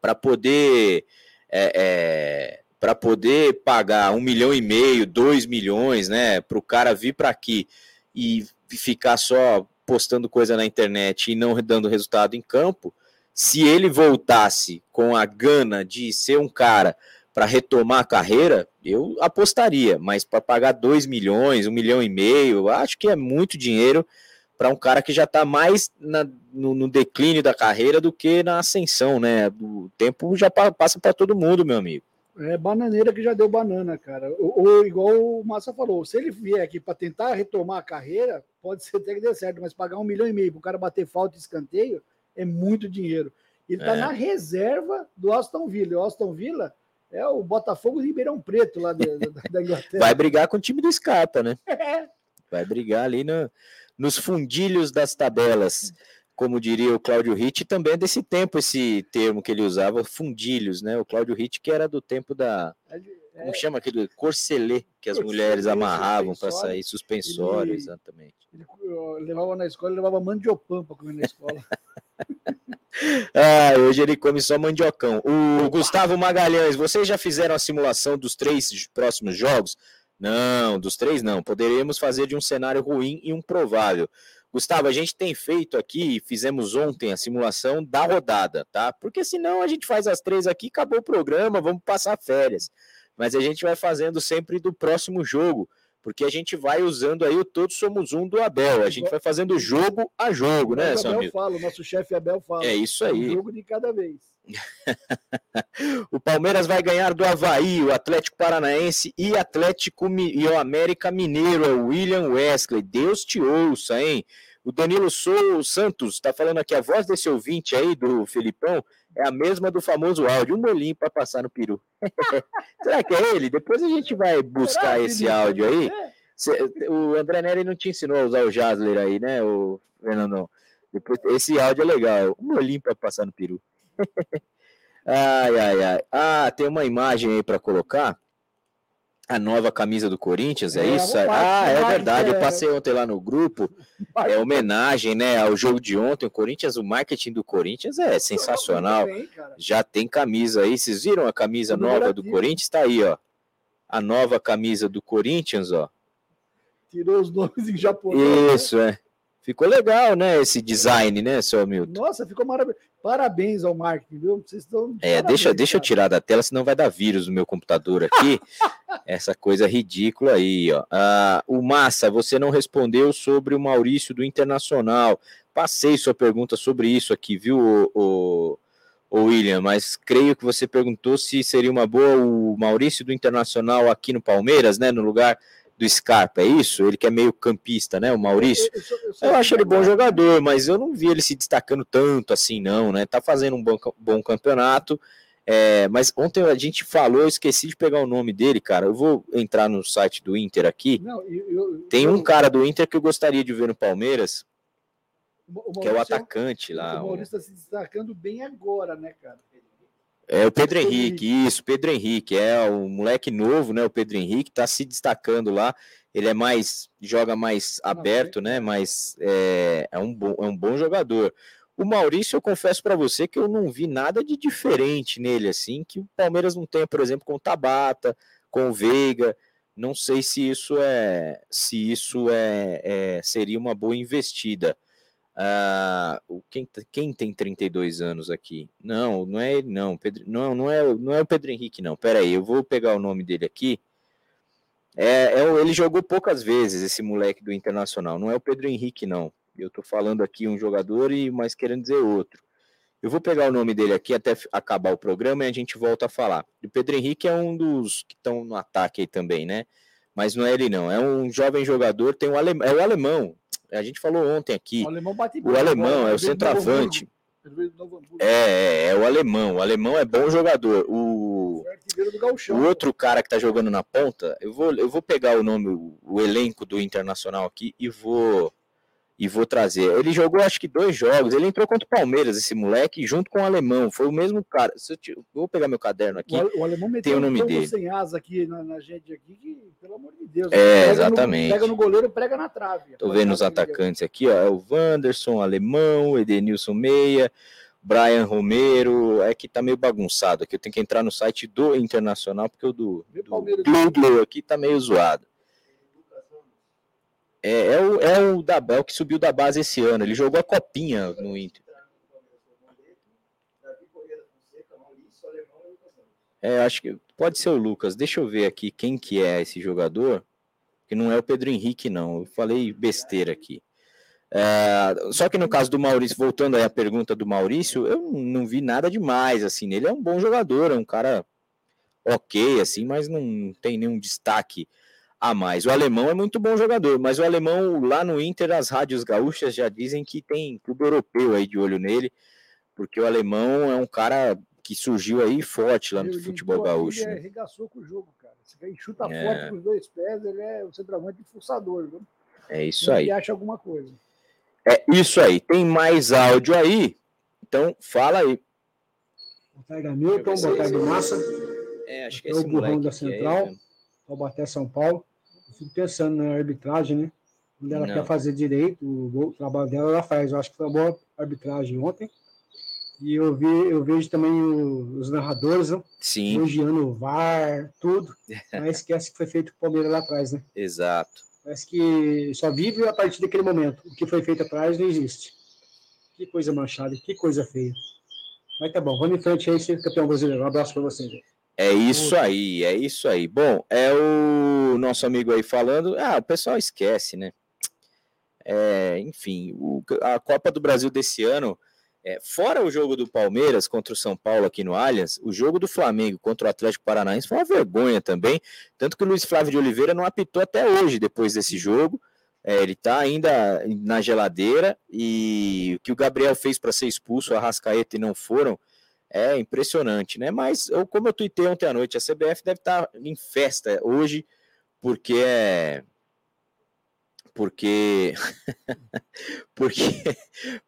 para poder é, é, para poder pagar um milhão e meio, dois milhões, né, para o cara vir para aqui e ficar só postando coisa na internet e não dando resultado em campo, se ele voltasse com a gana de ser um cara para retomar a carreira, eu apostaria, mas para pagar 2 milhões, um milhão e meio, acho que é muito dinheiro para um cara que já está mais na, no, no, declínio da carreira do que na ascensão, né? O tempo já passa para todo mundo, meu amigo. É bananeira que já deu banana, cara. Ou, ou igual o Massa falou, se ele vier aqui para tentar retomar a carreira, pode ser até que dê certo, mas pagar um milhão e meio para o cara bater falta e escanteio é muito dinheiro. Ele está é. na reserva do Aston Villa. O Aston Villa é o Botafogo de Ribeirão Preto lá da, da Inglaterra. Vai brigar com o time do Scarpa, né? É. Vai brigar ali no, nos fundilhos das tabelas como diria o Cláudio Ritt, também é desse tempo esse termo que ele usava, fundilhos, né? O Cláudio Ritt que era do tempo da é, como chama aquele corcelê que as mulheres amarravam para sair suspensório, ele, exatamente. Ele levava na escola, ele levava mandiopão para comer na escola. ah, hoje ele come só mandiocão. O Gustavo Magalhães, vocês já fizeram a simulação dos três próximos jogos? Não, dos três não. Poderíamos fazer de um cenário ruim e um provável. Gustavo, a gente tem feito aqui, fizemos ontem a simulação da rodada, tá? Porque senão a gente faz as três aqui, acabou o programa, vamos passar férias. Mas a gente vai fazendo sempre do próximo jogo, porque a gente vai usando aí o Todos Somos Um do Abel. A gente vai fazendo jogo a jogo, né, seu amigo? Fala, o nosso chefe Abel fala. É isso aí. É um jogo de cada vez. o Palmeiras vai ganhar do Havaí, o Atlético Paranaense e Atlético e o América Mineiro, é o William Wesley. Deus te ouça, hein? O Danilo Sou Santos está falando aqui, a voz desse ouvinte aí, do Felipão, é a mesma do famoso áudio, um molinho para passar no peru. Será que é ele? Depois a gente vai buscar esse áudio aí. O André Neri não te ensinou a usar o Jasler aí, né, o Fernando? Depois, esse áudio é legal, um molinho para passar no peru. ai, ai, ai. Ah, tem uma imagem aí para colocar a nova camisa do Corinthians, é, é isso? Ah, é verdade. Eu passei ontem lá no grupo. É homenagem, né, ao jogo de ontem. O Corinthians, o marketing do Corinthians é sensacional. Já tem camisa aí. Vocês viram a camisa nova do Corinthians? Tá aí, ó. A nova camisa do Corinthians, ó. Tirou os nomes em japonês. Né? Isso, né? é. Ficou legal, né, esse design, né, seu Hamilton? Nossa, ficou maravilhoso. Parabéns ao marketing, viu? Vocês estão. É, deixa, deixa eu tirar da tela, senão vai dar vírus no meu computador aqui. Essa coisa ridícula aí, ó. Ah, o Massa, você não respondeu sobre o Maurício do Internacional. Passei sua pergunta sobre isso aqui, viu, o, o, o William? Mas creio que você perguntou se seria uma boa o Maurício do Internacional aqui no Palmeiras, né? No lugar do Scarpa, é isso? Ele que é meio campista, né? O Maurício. Eu, eu, eu, eu acho ele bom jogador, mas eu não vi ele se destacando tanto assim, não, né? Tá fazendo um bom, bom campeonato. É, mas ontem a gente falou, eu esqueci de pegar o nome dele, cara. Eu vou entrar no site do Inter aqui. Não, Tem um cara do Inter que eu gostaria de ver no Palmeiras, que é o atacante lá. O Maurício está se destacando bem agora, né, cara? É o Pedro Henrique, isso, Pedro Henrique, é o moleque novo, né? O Pedro Henrique está se destacando lá. Ele é mais, joga mais aberto, né? Mas é, é, um, bom, é um bom jogador. O Maurício, eu confesso para você que eu não vi nada de diferente nele, assim, que o Palmeiras não tem, por exemplo, com o Tabata, com o Veiga. Não sei se isso é, se isso é, é seria uma boa investida. Uh, quem, quem tem 32 anos aqui? Não, não é ele, não. Pedro, não, não é, não é o Pedro Henrique, não. Pera aí, eu vou pegar o nome dele aqui. É, é, ele jogou poucas vezes, esse moleque do Internacional. Não é o Pedro Henrique, não. Eu tô falando aqui um jogador e mais querendo dizer outro. Eu vou pegar o nome dele aqui até acabar o programa e a gente volta a falar. O Pedro Henrique é um dos que estão no ataque aí também, né? Mas não é ele, não. É um jovem jogador, tem um é o alemão, a gente falou ontem aqui. O alemão, bate o alemão é o centroavante. É, é, é, o alemão. O alemão é bom jogador. O, o outro cara que tá jogando na ponta, eu vou, eu vou pegar o nome, o, o elenco do Internacional aqui e vou e vou trazer. Ele jogou acho que dois jogos. Ele entrou contra o Palmeiras, esse moleque, junto com o alemão. Foi o mesmo cara. Se eu, vou pegar meu caderno aqui. O, o alemão meteu tem o nome dele. sem asa aqui na, na, gente aqui, que, pelo amor de Deus. É, pega exatamente. No, pega no goleiro, prega na trave. Tô vendo os atacantes aqui, ó. É o Wanderson, alemão, Edenilson Meia. Brian Romero, é que tá meio bagunçado aqui. Eu tenho que entrar no site do Internacional, porque o do, do aqui tá meio zoado. É, é, o, é o da Bel que subiu da base esse ano. Ele jogou a copinha no Inter. É, acho que pode ser o Lucas. Deixa eu ver aqui quem que é esse jogador. Que não é o Pedro Henrique, não. Eu falei besteira aqui. É, só que no caso do Maurício, voltando aí à pergunta do Maurício, eu não vi nada demais assim nele. É um bom jogador, é um cara ok, assim, mas não tem nenhum destaque a mais. O alemão é muito bom jogador, mas o alemão lá no Inter, as rádios gaúchas já dizem que tem clube europeu aí de olho nele, porque o alemão é um cara que surgiu aí forte lá no ele, futebol gaúcho. Ele né? arregaçou com o jogo, cara. Ele chuta é. forte com os dois pés, ele é o centroavante forçador, viu? É isso ele aí. Ele acha alguma coisa. É isso aí. Tem mais áudio aí? Então fala aí. Boa tarde, Hamilton. Boa tarde, Massa. É, acho que é esse o burrão da Central. Aí, Taubaté, São Paulo. Eu fico pensando na arbitragem, né? Quando ela Não. quer fazer direito, o, trabalho dela ela faz. Eu acho que foi uma boa arbitragem ontem. E eu, vi, eu vejo também o, os narradores né? Sim. elogiando o VAR, tudo. Mas esquece que foi feito o Palmeiras lá atrás, né? Exato. Parece que só vive a partir daquele momento. O que foi feito atrás não existe. Que coisa manchada, que coisa feia. Mas tá bom, vamos em frente aí, ser campeão brasileiro. Um abraço para vocês. É isso aí, é isso aí. Bom, é o nosso amigo aí falando. Ah, o pessoal esquece, né? É, enfim, o, a Copa do Brasil desse ano, é, fora o jogo do Palmeiras contra o São Paulo aqui no Allianz, o jogo do Flamengo contra o Atlético Paranaense foi uma vergonha também. Tanto que o Luiz Flávio de Oliveira não apitou até hoje depois desse jogo. É, ele está ainda na geladeira e o que o Gabriel fez para ser expulso, a Rascaeta e não foram é impressionante, né? Mas, eu, como eu tuitei ontem à noite, a CBF deve estar em festa hoje, porque é. Porque. porque.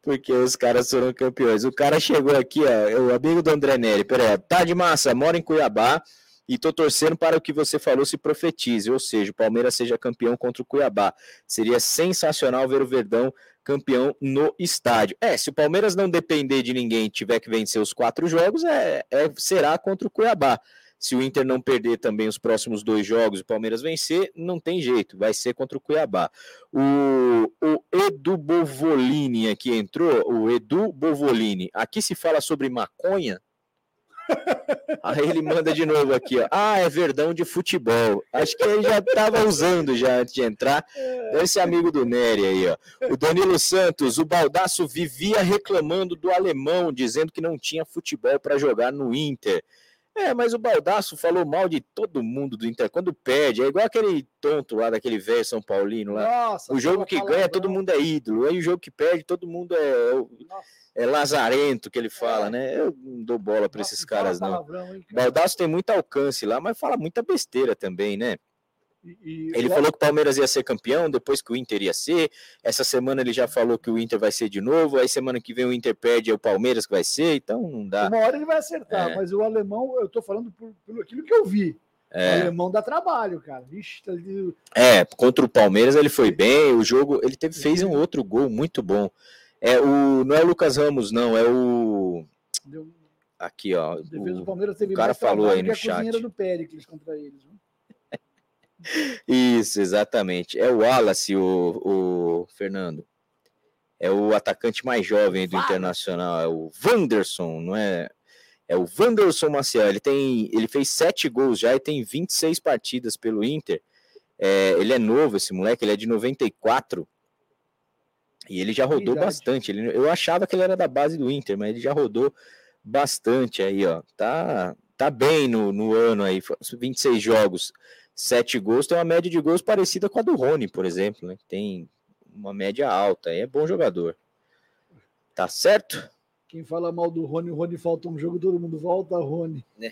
Porque os caras foram campeões. O cara chegou aqui, ó, o amigo do André Neri, peraí, tá de massa, mora em Cuiabá e tô torcendo para o que você falou se profetize, ou seja, o Palmeiras seja campeão contra o Cuiabá. Seria sensacional ver o Verdão campeão no estádio. É, se o Palmeiras não depender de ninguém tiver que vencer os quatro jogos, é, é, será contra o Cuiabá. Se o Inter não perder também os próximos dois jogos, o Palmeiras vencer, não tem jeito, vai ser contra o Cuiabá. O, o Edu Bovolini aqui entrou, o Edu Bovolini. Aqui se fala sobre maconha, Aí ele manda de novo aqui, ó. Ah, é verdão de futebol. Acho que ele já estava usando já antes de entrar. Esse amigo do Nery aí, ó. O Danilo Santos, o Baldaço vivia reclamando do alemão, dizendo que não tinha futebol para jogar no Inter. É, mas o Baldaço falou mal de todo mundo do Inter quando perde. É igual aquele tonto lá, daquele velho São Paulino lá. Nossa, o jogo que ganha, todo mundo é ídolo. Aí o jogo que perde, todo mundo é, é lazarento, que ele fala, é. né? Eu não dou bola para esses caras, não. Hein, cara. Baldaço tem muito alcance lá, mas fala muita besteira também, né? E, ele falou que o Palmeiras ia ser campeão, depois que o Inter ia ser. Essa semana ele já falou que o Inter vai ser de novo. Aí semana que vem o Inter perde, é o Palmeiras que vai ser. Então não dá. Uma hora ele vai acertar, é. mas o alemão, eu tô falando por, por aquilo que eu vi. É. O alemão dá trabalho, cara. Ixi, tá... É, contra o Palmeiras ele foi bem. O jogo, ele teve, fez um outro gol muito bom. É o, não é o Lucas Ramos, não, é o. Aqui, ó. O, o cara falou aí no chat. do Péricles contra eles. Viu? Isso, exatamente. É o Wallace, o, o Fernando. É o atacante mais jovem do Internacional, é o Wanderson, não é? É o Wanderson Maciel. Ele tem, ele fez sete gols já e tem 26 partidas pelo Inter. É, ele é novo, esse moleque, ele é de 94. E ele já rodou Verdade. bastante. Ele, eu achava que ele era da base do Inter, mas ele já rodou bastante aí, ó. Tá, tá bem no, no ano aí, 26 jogos sete gols, tem uma média de gols parecida com a do Rony, por exemplo, né? Tem uma média alta, é bom jogador. Tá certo? Quem fala mal do Rony, o Rony falta um jogo, todo mundo volta, Rony.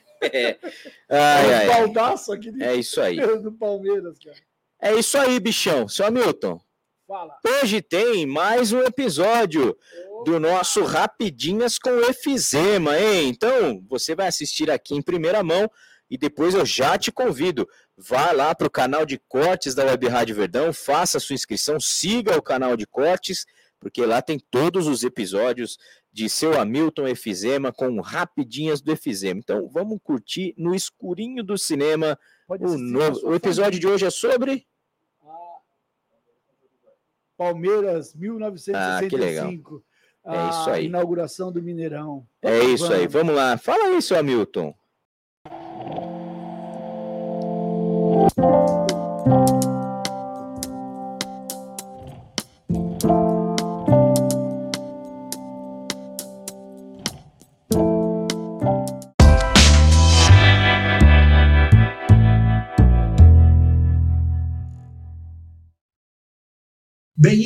É, ai, é aqui de... é isso aí. do Palmeiras, cara. É isso aí, bichão. Seu Hamilton. Fala. Hoje tem mais um episódio Opa. do nosso Rapidinhas com Efizema, hein? Então, você vai assistir aqui em primeira mão e depois eu já te convido, vá lá para o canal de cortes da Web Rádio Verdão, faça a sua inscrição, siga o canal de cortes, porque lá tem todos os episódios de seu Hamilton Efizema com rapidinhas do Efizema. Então vamos curtir no escurinho do cinema o, novo... o episódio de hoje é sobre Palmeiras 1965. Ah, que legal. É isso aí. inauguração do Mineirão. É isso aí. Vamos lá. Fala aí, seu Hamilton. Bem,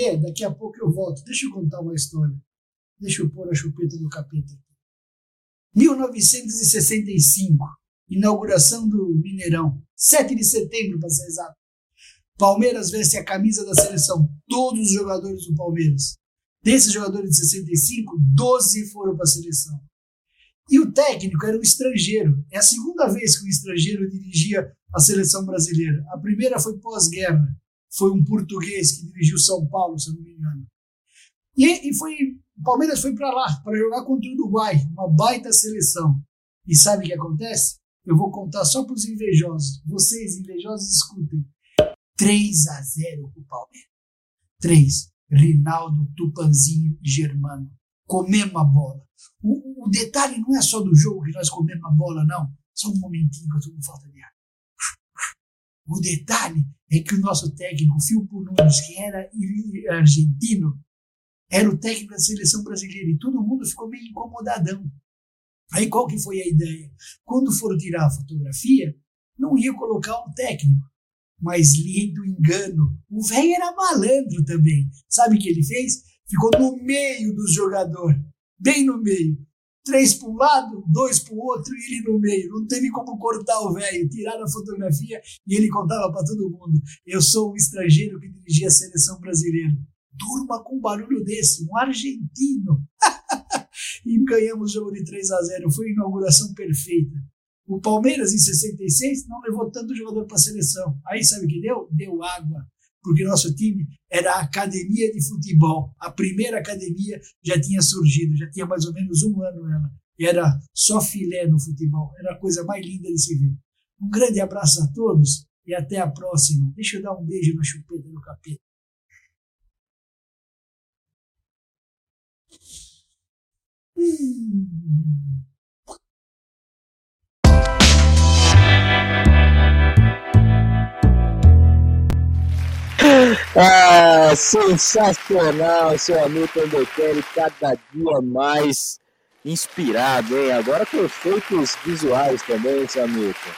é, daqui a pouco eu volto. Deixa eu contar uma história. Deixa eu pôr a chupeta no capítulo. 1965, inauguração do Mineirão. 7 de setembro, para ser exato. Palmeiras veste a camisa da seleção. Todos os jogadores do Palmeiras. Desses jogadores de 65, 12 foram para a seleção. E o técnico era um estrangeiro. É a segunda vez que um estrangeiro dirigia a seleção brasileira. A primeira foi pós-guerra foi um português que dirigiu São Paulo, se não me engano. E, e foi, o Palmeiras foi para lá para jogar contra o Uruguai, uma baita seleção. E sabe o que acontece? Eu vou contar só para os invejosos. Vocês, invejosos, escutem. 3 a 0 para o Palmeiras. 3. Rinaldo, Tupanzinho e Germano. Comemos a bola. O, o, detalhe não é só do jogo que nós comemos a bola, não. Só um momentinho que eu estou com falta de ar. O detalhe é que o nosso técnico, Filpo Nunes, que era argentino, era o técnico da seleção brasileira e todo mundo ficou meio incomodadão. Aí qual que foi a ideia? Quando foram tirar a fotografia, não ia colocar um técnico, mas lindo engano. O velho era malandro também. Sabe o que ele fez? Ficou no meio dos jogadores, bem no meio três para um lado, dois para o outro e ele no meio. Não teve como cortar o velho. Tiraram a fotografia e ele contava para todo mundo: Eu sou um estrangeiro que dirigia a seleção brasileira. Durma com um barulho desse, um argentino. e ganhamos o jogo de 3 a 0. Foi a inauguração perfeita. O Palmeiras, em 66, não levou tanto jogador para a seleção. Aí sabe o que deu? Deu água porque nosso time era a academia de futebol. A primeira academia já tinha surgido, já tinha mais ou menos um ano ela. E era só filé no futebol. Era a coisa mais linda de se ver. Um grande abraço a todos e até a próxima. Deixa eu dar um beijo na chupeta do capeta. Ah, sensacional, seu Hamilton Botelli, cada dia mais Inspirado, hein? Agora com efeitos visuais também, seu Hamilton.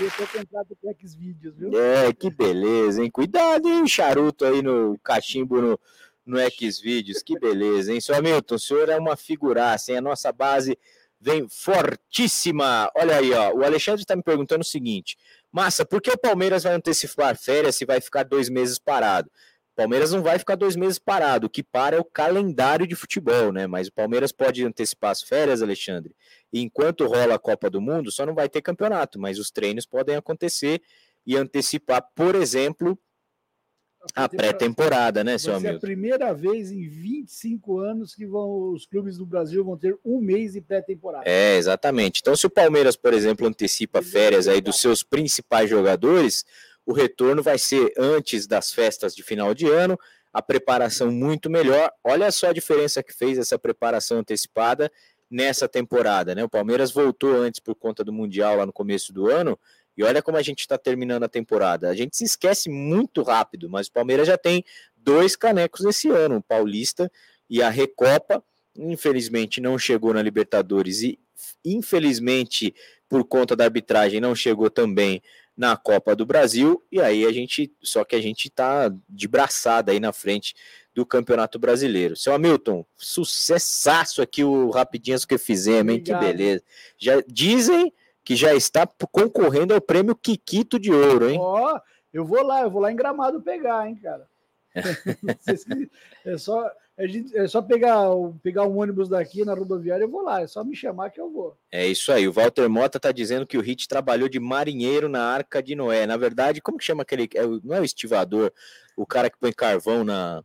Eu tô Xvideos, viu? É, que beleza, hein? Cuidado, hein? Charuto aí no cachimbo no, no Xvideos. Que beleza, hein? Seu Hamilton, o senhor é uma figuraça, hein? A nossa base vem fortíssima. Olha aí, ó. O Alexandre está me perguntando o seguinte: Massa, por que o Palmeiras vai antecipar férias se vai ficar dois meses parado? Palmeiras não vai ficar dois meses parado, o que para é o calendário de futebol, né? Mas o Palmeiras pode antecipar as férias, Alexandre. E enquanto rola a Copa do Mundo, só não vai ter campeonato, mas os treinos podem acontecer e antecipar, por exemplo, a pré-temporada, né, seu amigo? É a primeira vez em 25 anos que vão, os clubes do Brasil vão ter um mês de pré-temporada. É, exatamente. Então, se o Palmeiras, por exemplo, antecipa férias aí dos seus principais jogadores, o retorno vai ser antes das festas de final de ano, a preparação muito melhor. Olha só a diferença que fez essa preparação antecipada nessa temporada, né? O Palmeiras voltou antes por conta do Mundial lá no começo do ano, e olha como a gente está terminando a temporada. A gente se esquece muito rápido, mas o Palmeiras já tem dois canecos esse ano, o Paulista e a Recopa. Infelizmente não chegou na Libertadores e infelizmente por conta da arbitragem não chegou também na Copa do Brasil, e aí a gente, só que a gente tá de braçada aí na frente do Campeonato Brasileiro. Seu Hamilton, sucessaço aqui o Rapidinhas que fizemos, hein? Obrigado. Que beleza. Já dizem que já está concorrendo ao prêmio Kikito de Ouro, hein? Ó, oh, eu vou lá, eu vou lá em Gramado pegar, hein, cara. é só é, é só pegar, pegar um ônibus daqui na rodoviária, eu vou lá. É só me chamar que eu vou. É isso aí. O Walter Mota está dizendo que o Hit trabalhou de marinheiro na Arca de Noé. Na verdade, como que chama aquele. É, não é o estivador, o cara que põe carvão na.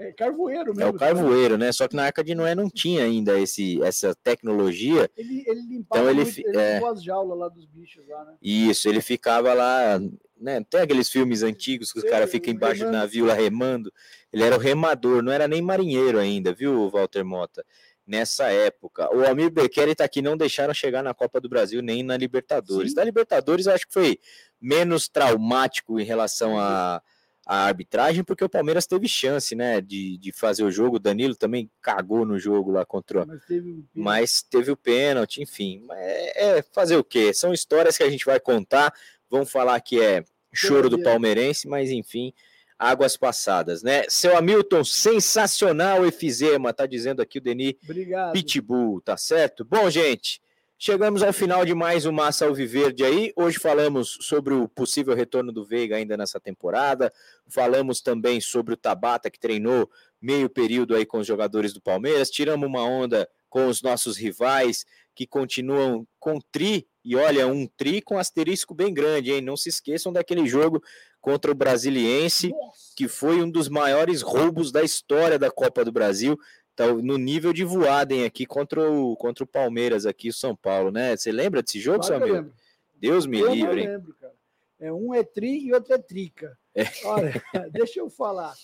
É carvoeiro mesmo. É o carvoeiro, né? Só que na Arca de Noé não tinha ainda esse, essa tecnologia. Ele, ele limpava então, ele, muito, ele é... as jaulas lá dos bichos lá, né? Isso, ele ficava lá né? Tem aqueles filmes antigos que os caras ficam embaixo do navio lá remando. Ele era o remador, não era nem marinheiro ainda, viu, Walter Mota? Nessa época. O Almir Bequeri tá aqui, não deixaram chegar na Copa do Brasil nem na Libertadores. Sim. Da Libertadores, eu acho que foi menos traumático em relação a a arbitragem, porque o Palmeiras teve chance, né, de, de fazer o jogo. O Danilo também cagou no jogo lá contra. Mas teve, mas teve o pênalti, enfim. É, é, fazer o quê? São histórias que a gente vai contar. Vamos falar que é choro do palmeirense, mas enfim, águas passadas, né? Seu Hamilton, sensacional efizema, tá dizendo aqui o Denis Obrigado. Pitbull, tá certo? Bom, gente. Chegamos ao final de mais um Massa Alviverde aí. Hoje falamos sobre o possível retorno do Veiga ainda nessa temporada. Falamos também sobre o Tabata, que treinou meio período aí com os jogadores do Palmeiras. Tiramos uma onda com os nossos rivais que continuam com tri. E olha, um tri com asterisco bem grande, hein? Não se esqueçam daquele jogo contra o Brasiliense, que foi um dos maiores roubos da história da Copa do Brasil tá no nível de voadem aqui contra o, contra o Palmeiras aqui, o São Paulo, né? Você lembra desse jogo, claro Samir? Deus me eu livre. Eu lembro, cara. É, um é tri e outro é trica. É. Olha, deixa eu falar.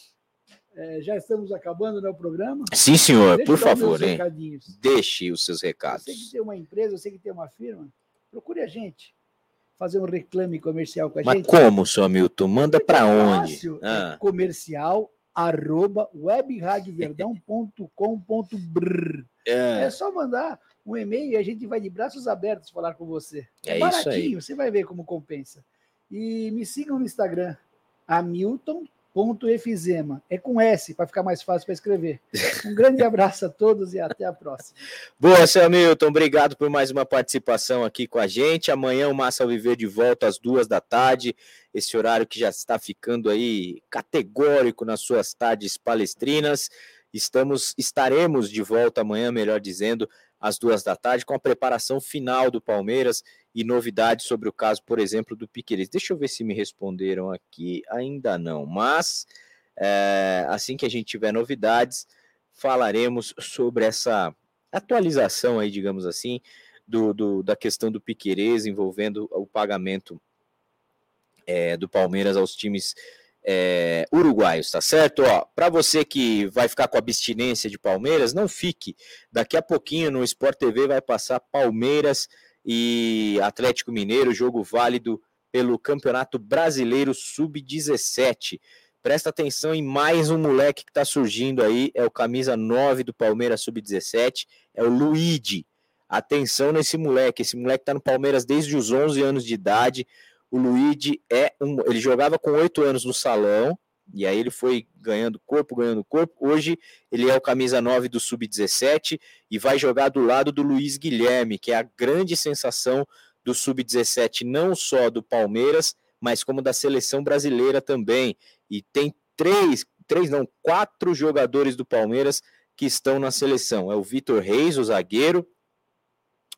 É, já estamos acabando né, o programa? Sim, senhor, deixa por favor. Hein? Deixe os seus recados. Você que tem uma empresa, você que tem uma firma, procure a gente. Fazer um reclame comercial com a Mas gente. Mas como, senhor Milton? Manda para onde? Fácil, ah. é comercial arroba webradioverdão.com.br. É. é só mandar um e-mail e a gente vai de braços abertos falar com você. É, é baratinho, você vai ver como compensa. E me sigam no Instagram, hamilton.efizema. É com S, para ficar mais fácil para escrever. Um grande abraço a todos e até a próxima. Boa, seu Hamilton. Obrigado por mais uma participação aqui com a gente. Amanhã o Massa ao Viver de volta às duas da tarde esse horário que já está ficando aí categórico nas suas tardes palestrinas. Estamos, estaremos de volta amanhã, melhor dizendo, às duas da tarde, com a preparação final do Palmeiras e novidades sobre o caso, por exemplo, do Piqueires. Deixa eu ver se me responderam aqui, ainda não, mas é, assim que a gente tiver novidades, falaremos sobre essa atualização aí, digamos assim, do, do da questão do Piqueires envolvendo o pagamento é, do Palmeiras aos times é, uruguaios, tá certo? Para você que vai ficar com abstinência de Palmeiras, não fique. Daqui a pouquinho no Sport TV vai passar Palmeiras e Atlético Mineiro, jogo válido pelo Campeonato Brasileiro Sub-17. Presta atenção em mais um moleque que está surgindo aí, é o camisa 9 do Palmeiras Sub-17, é o Luigi. Atenção nesse moleque, esse moleque está no Palmeiras desde os 11 anos de idade. O Luigi é um, ele jogava com 8 anos no salão, e aí ele foi ganhando corpo, ganhando corpo. Hoje ele é o camisa 9 do Sub-17 e vai jogar do lado do Luiz Guilherme, que é a grande sensação do Sub-17, não só do Palmeiras, mas como da seleção brasileira também. E tem três, três não, quatro jogadores do Palmeiras que estão na seleção. É o Vitor Reis, o zagueiro,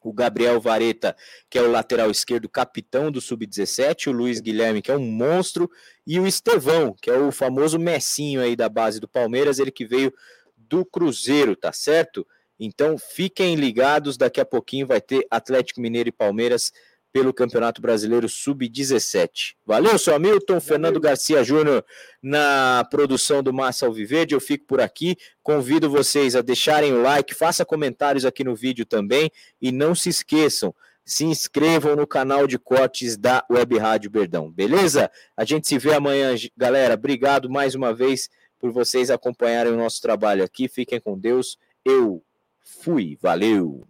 o Gabriel Vareta, que é o lateral esquerdo, capitão do Sub-17, o Luiz Guilherme, que é um monstro, e o Estevão, que é o famoso Messinho aí da base do Palmeiras, ele que veio do Cruzeiro, tá certo? Então fiquem ligados, daqui a pouquinho vai ter Atlético Mineiro e Palmeiras pelo Campeonato Brasileiro Sub-17. Valeu, seu Hamilton, Fernando Garcia Júnior na produção do Massa Alviverde. Eu fico por aqui. Convido vocês a deixarem o like, faça comentários aqui no vídeo também e não se esqueçam, se inscrevam no canal de cortes da Web Rádio Verdão, beleza? A gente se vê amanhã, galera. Obrigado mais uma vez por vocês acompanharem o nosso trabalho aqui. Fiquem com Deus. Eu fui. Valeu.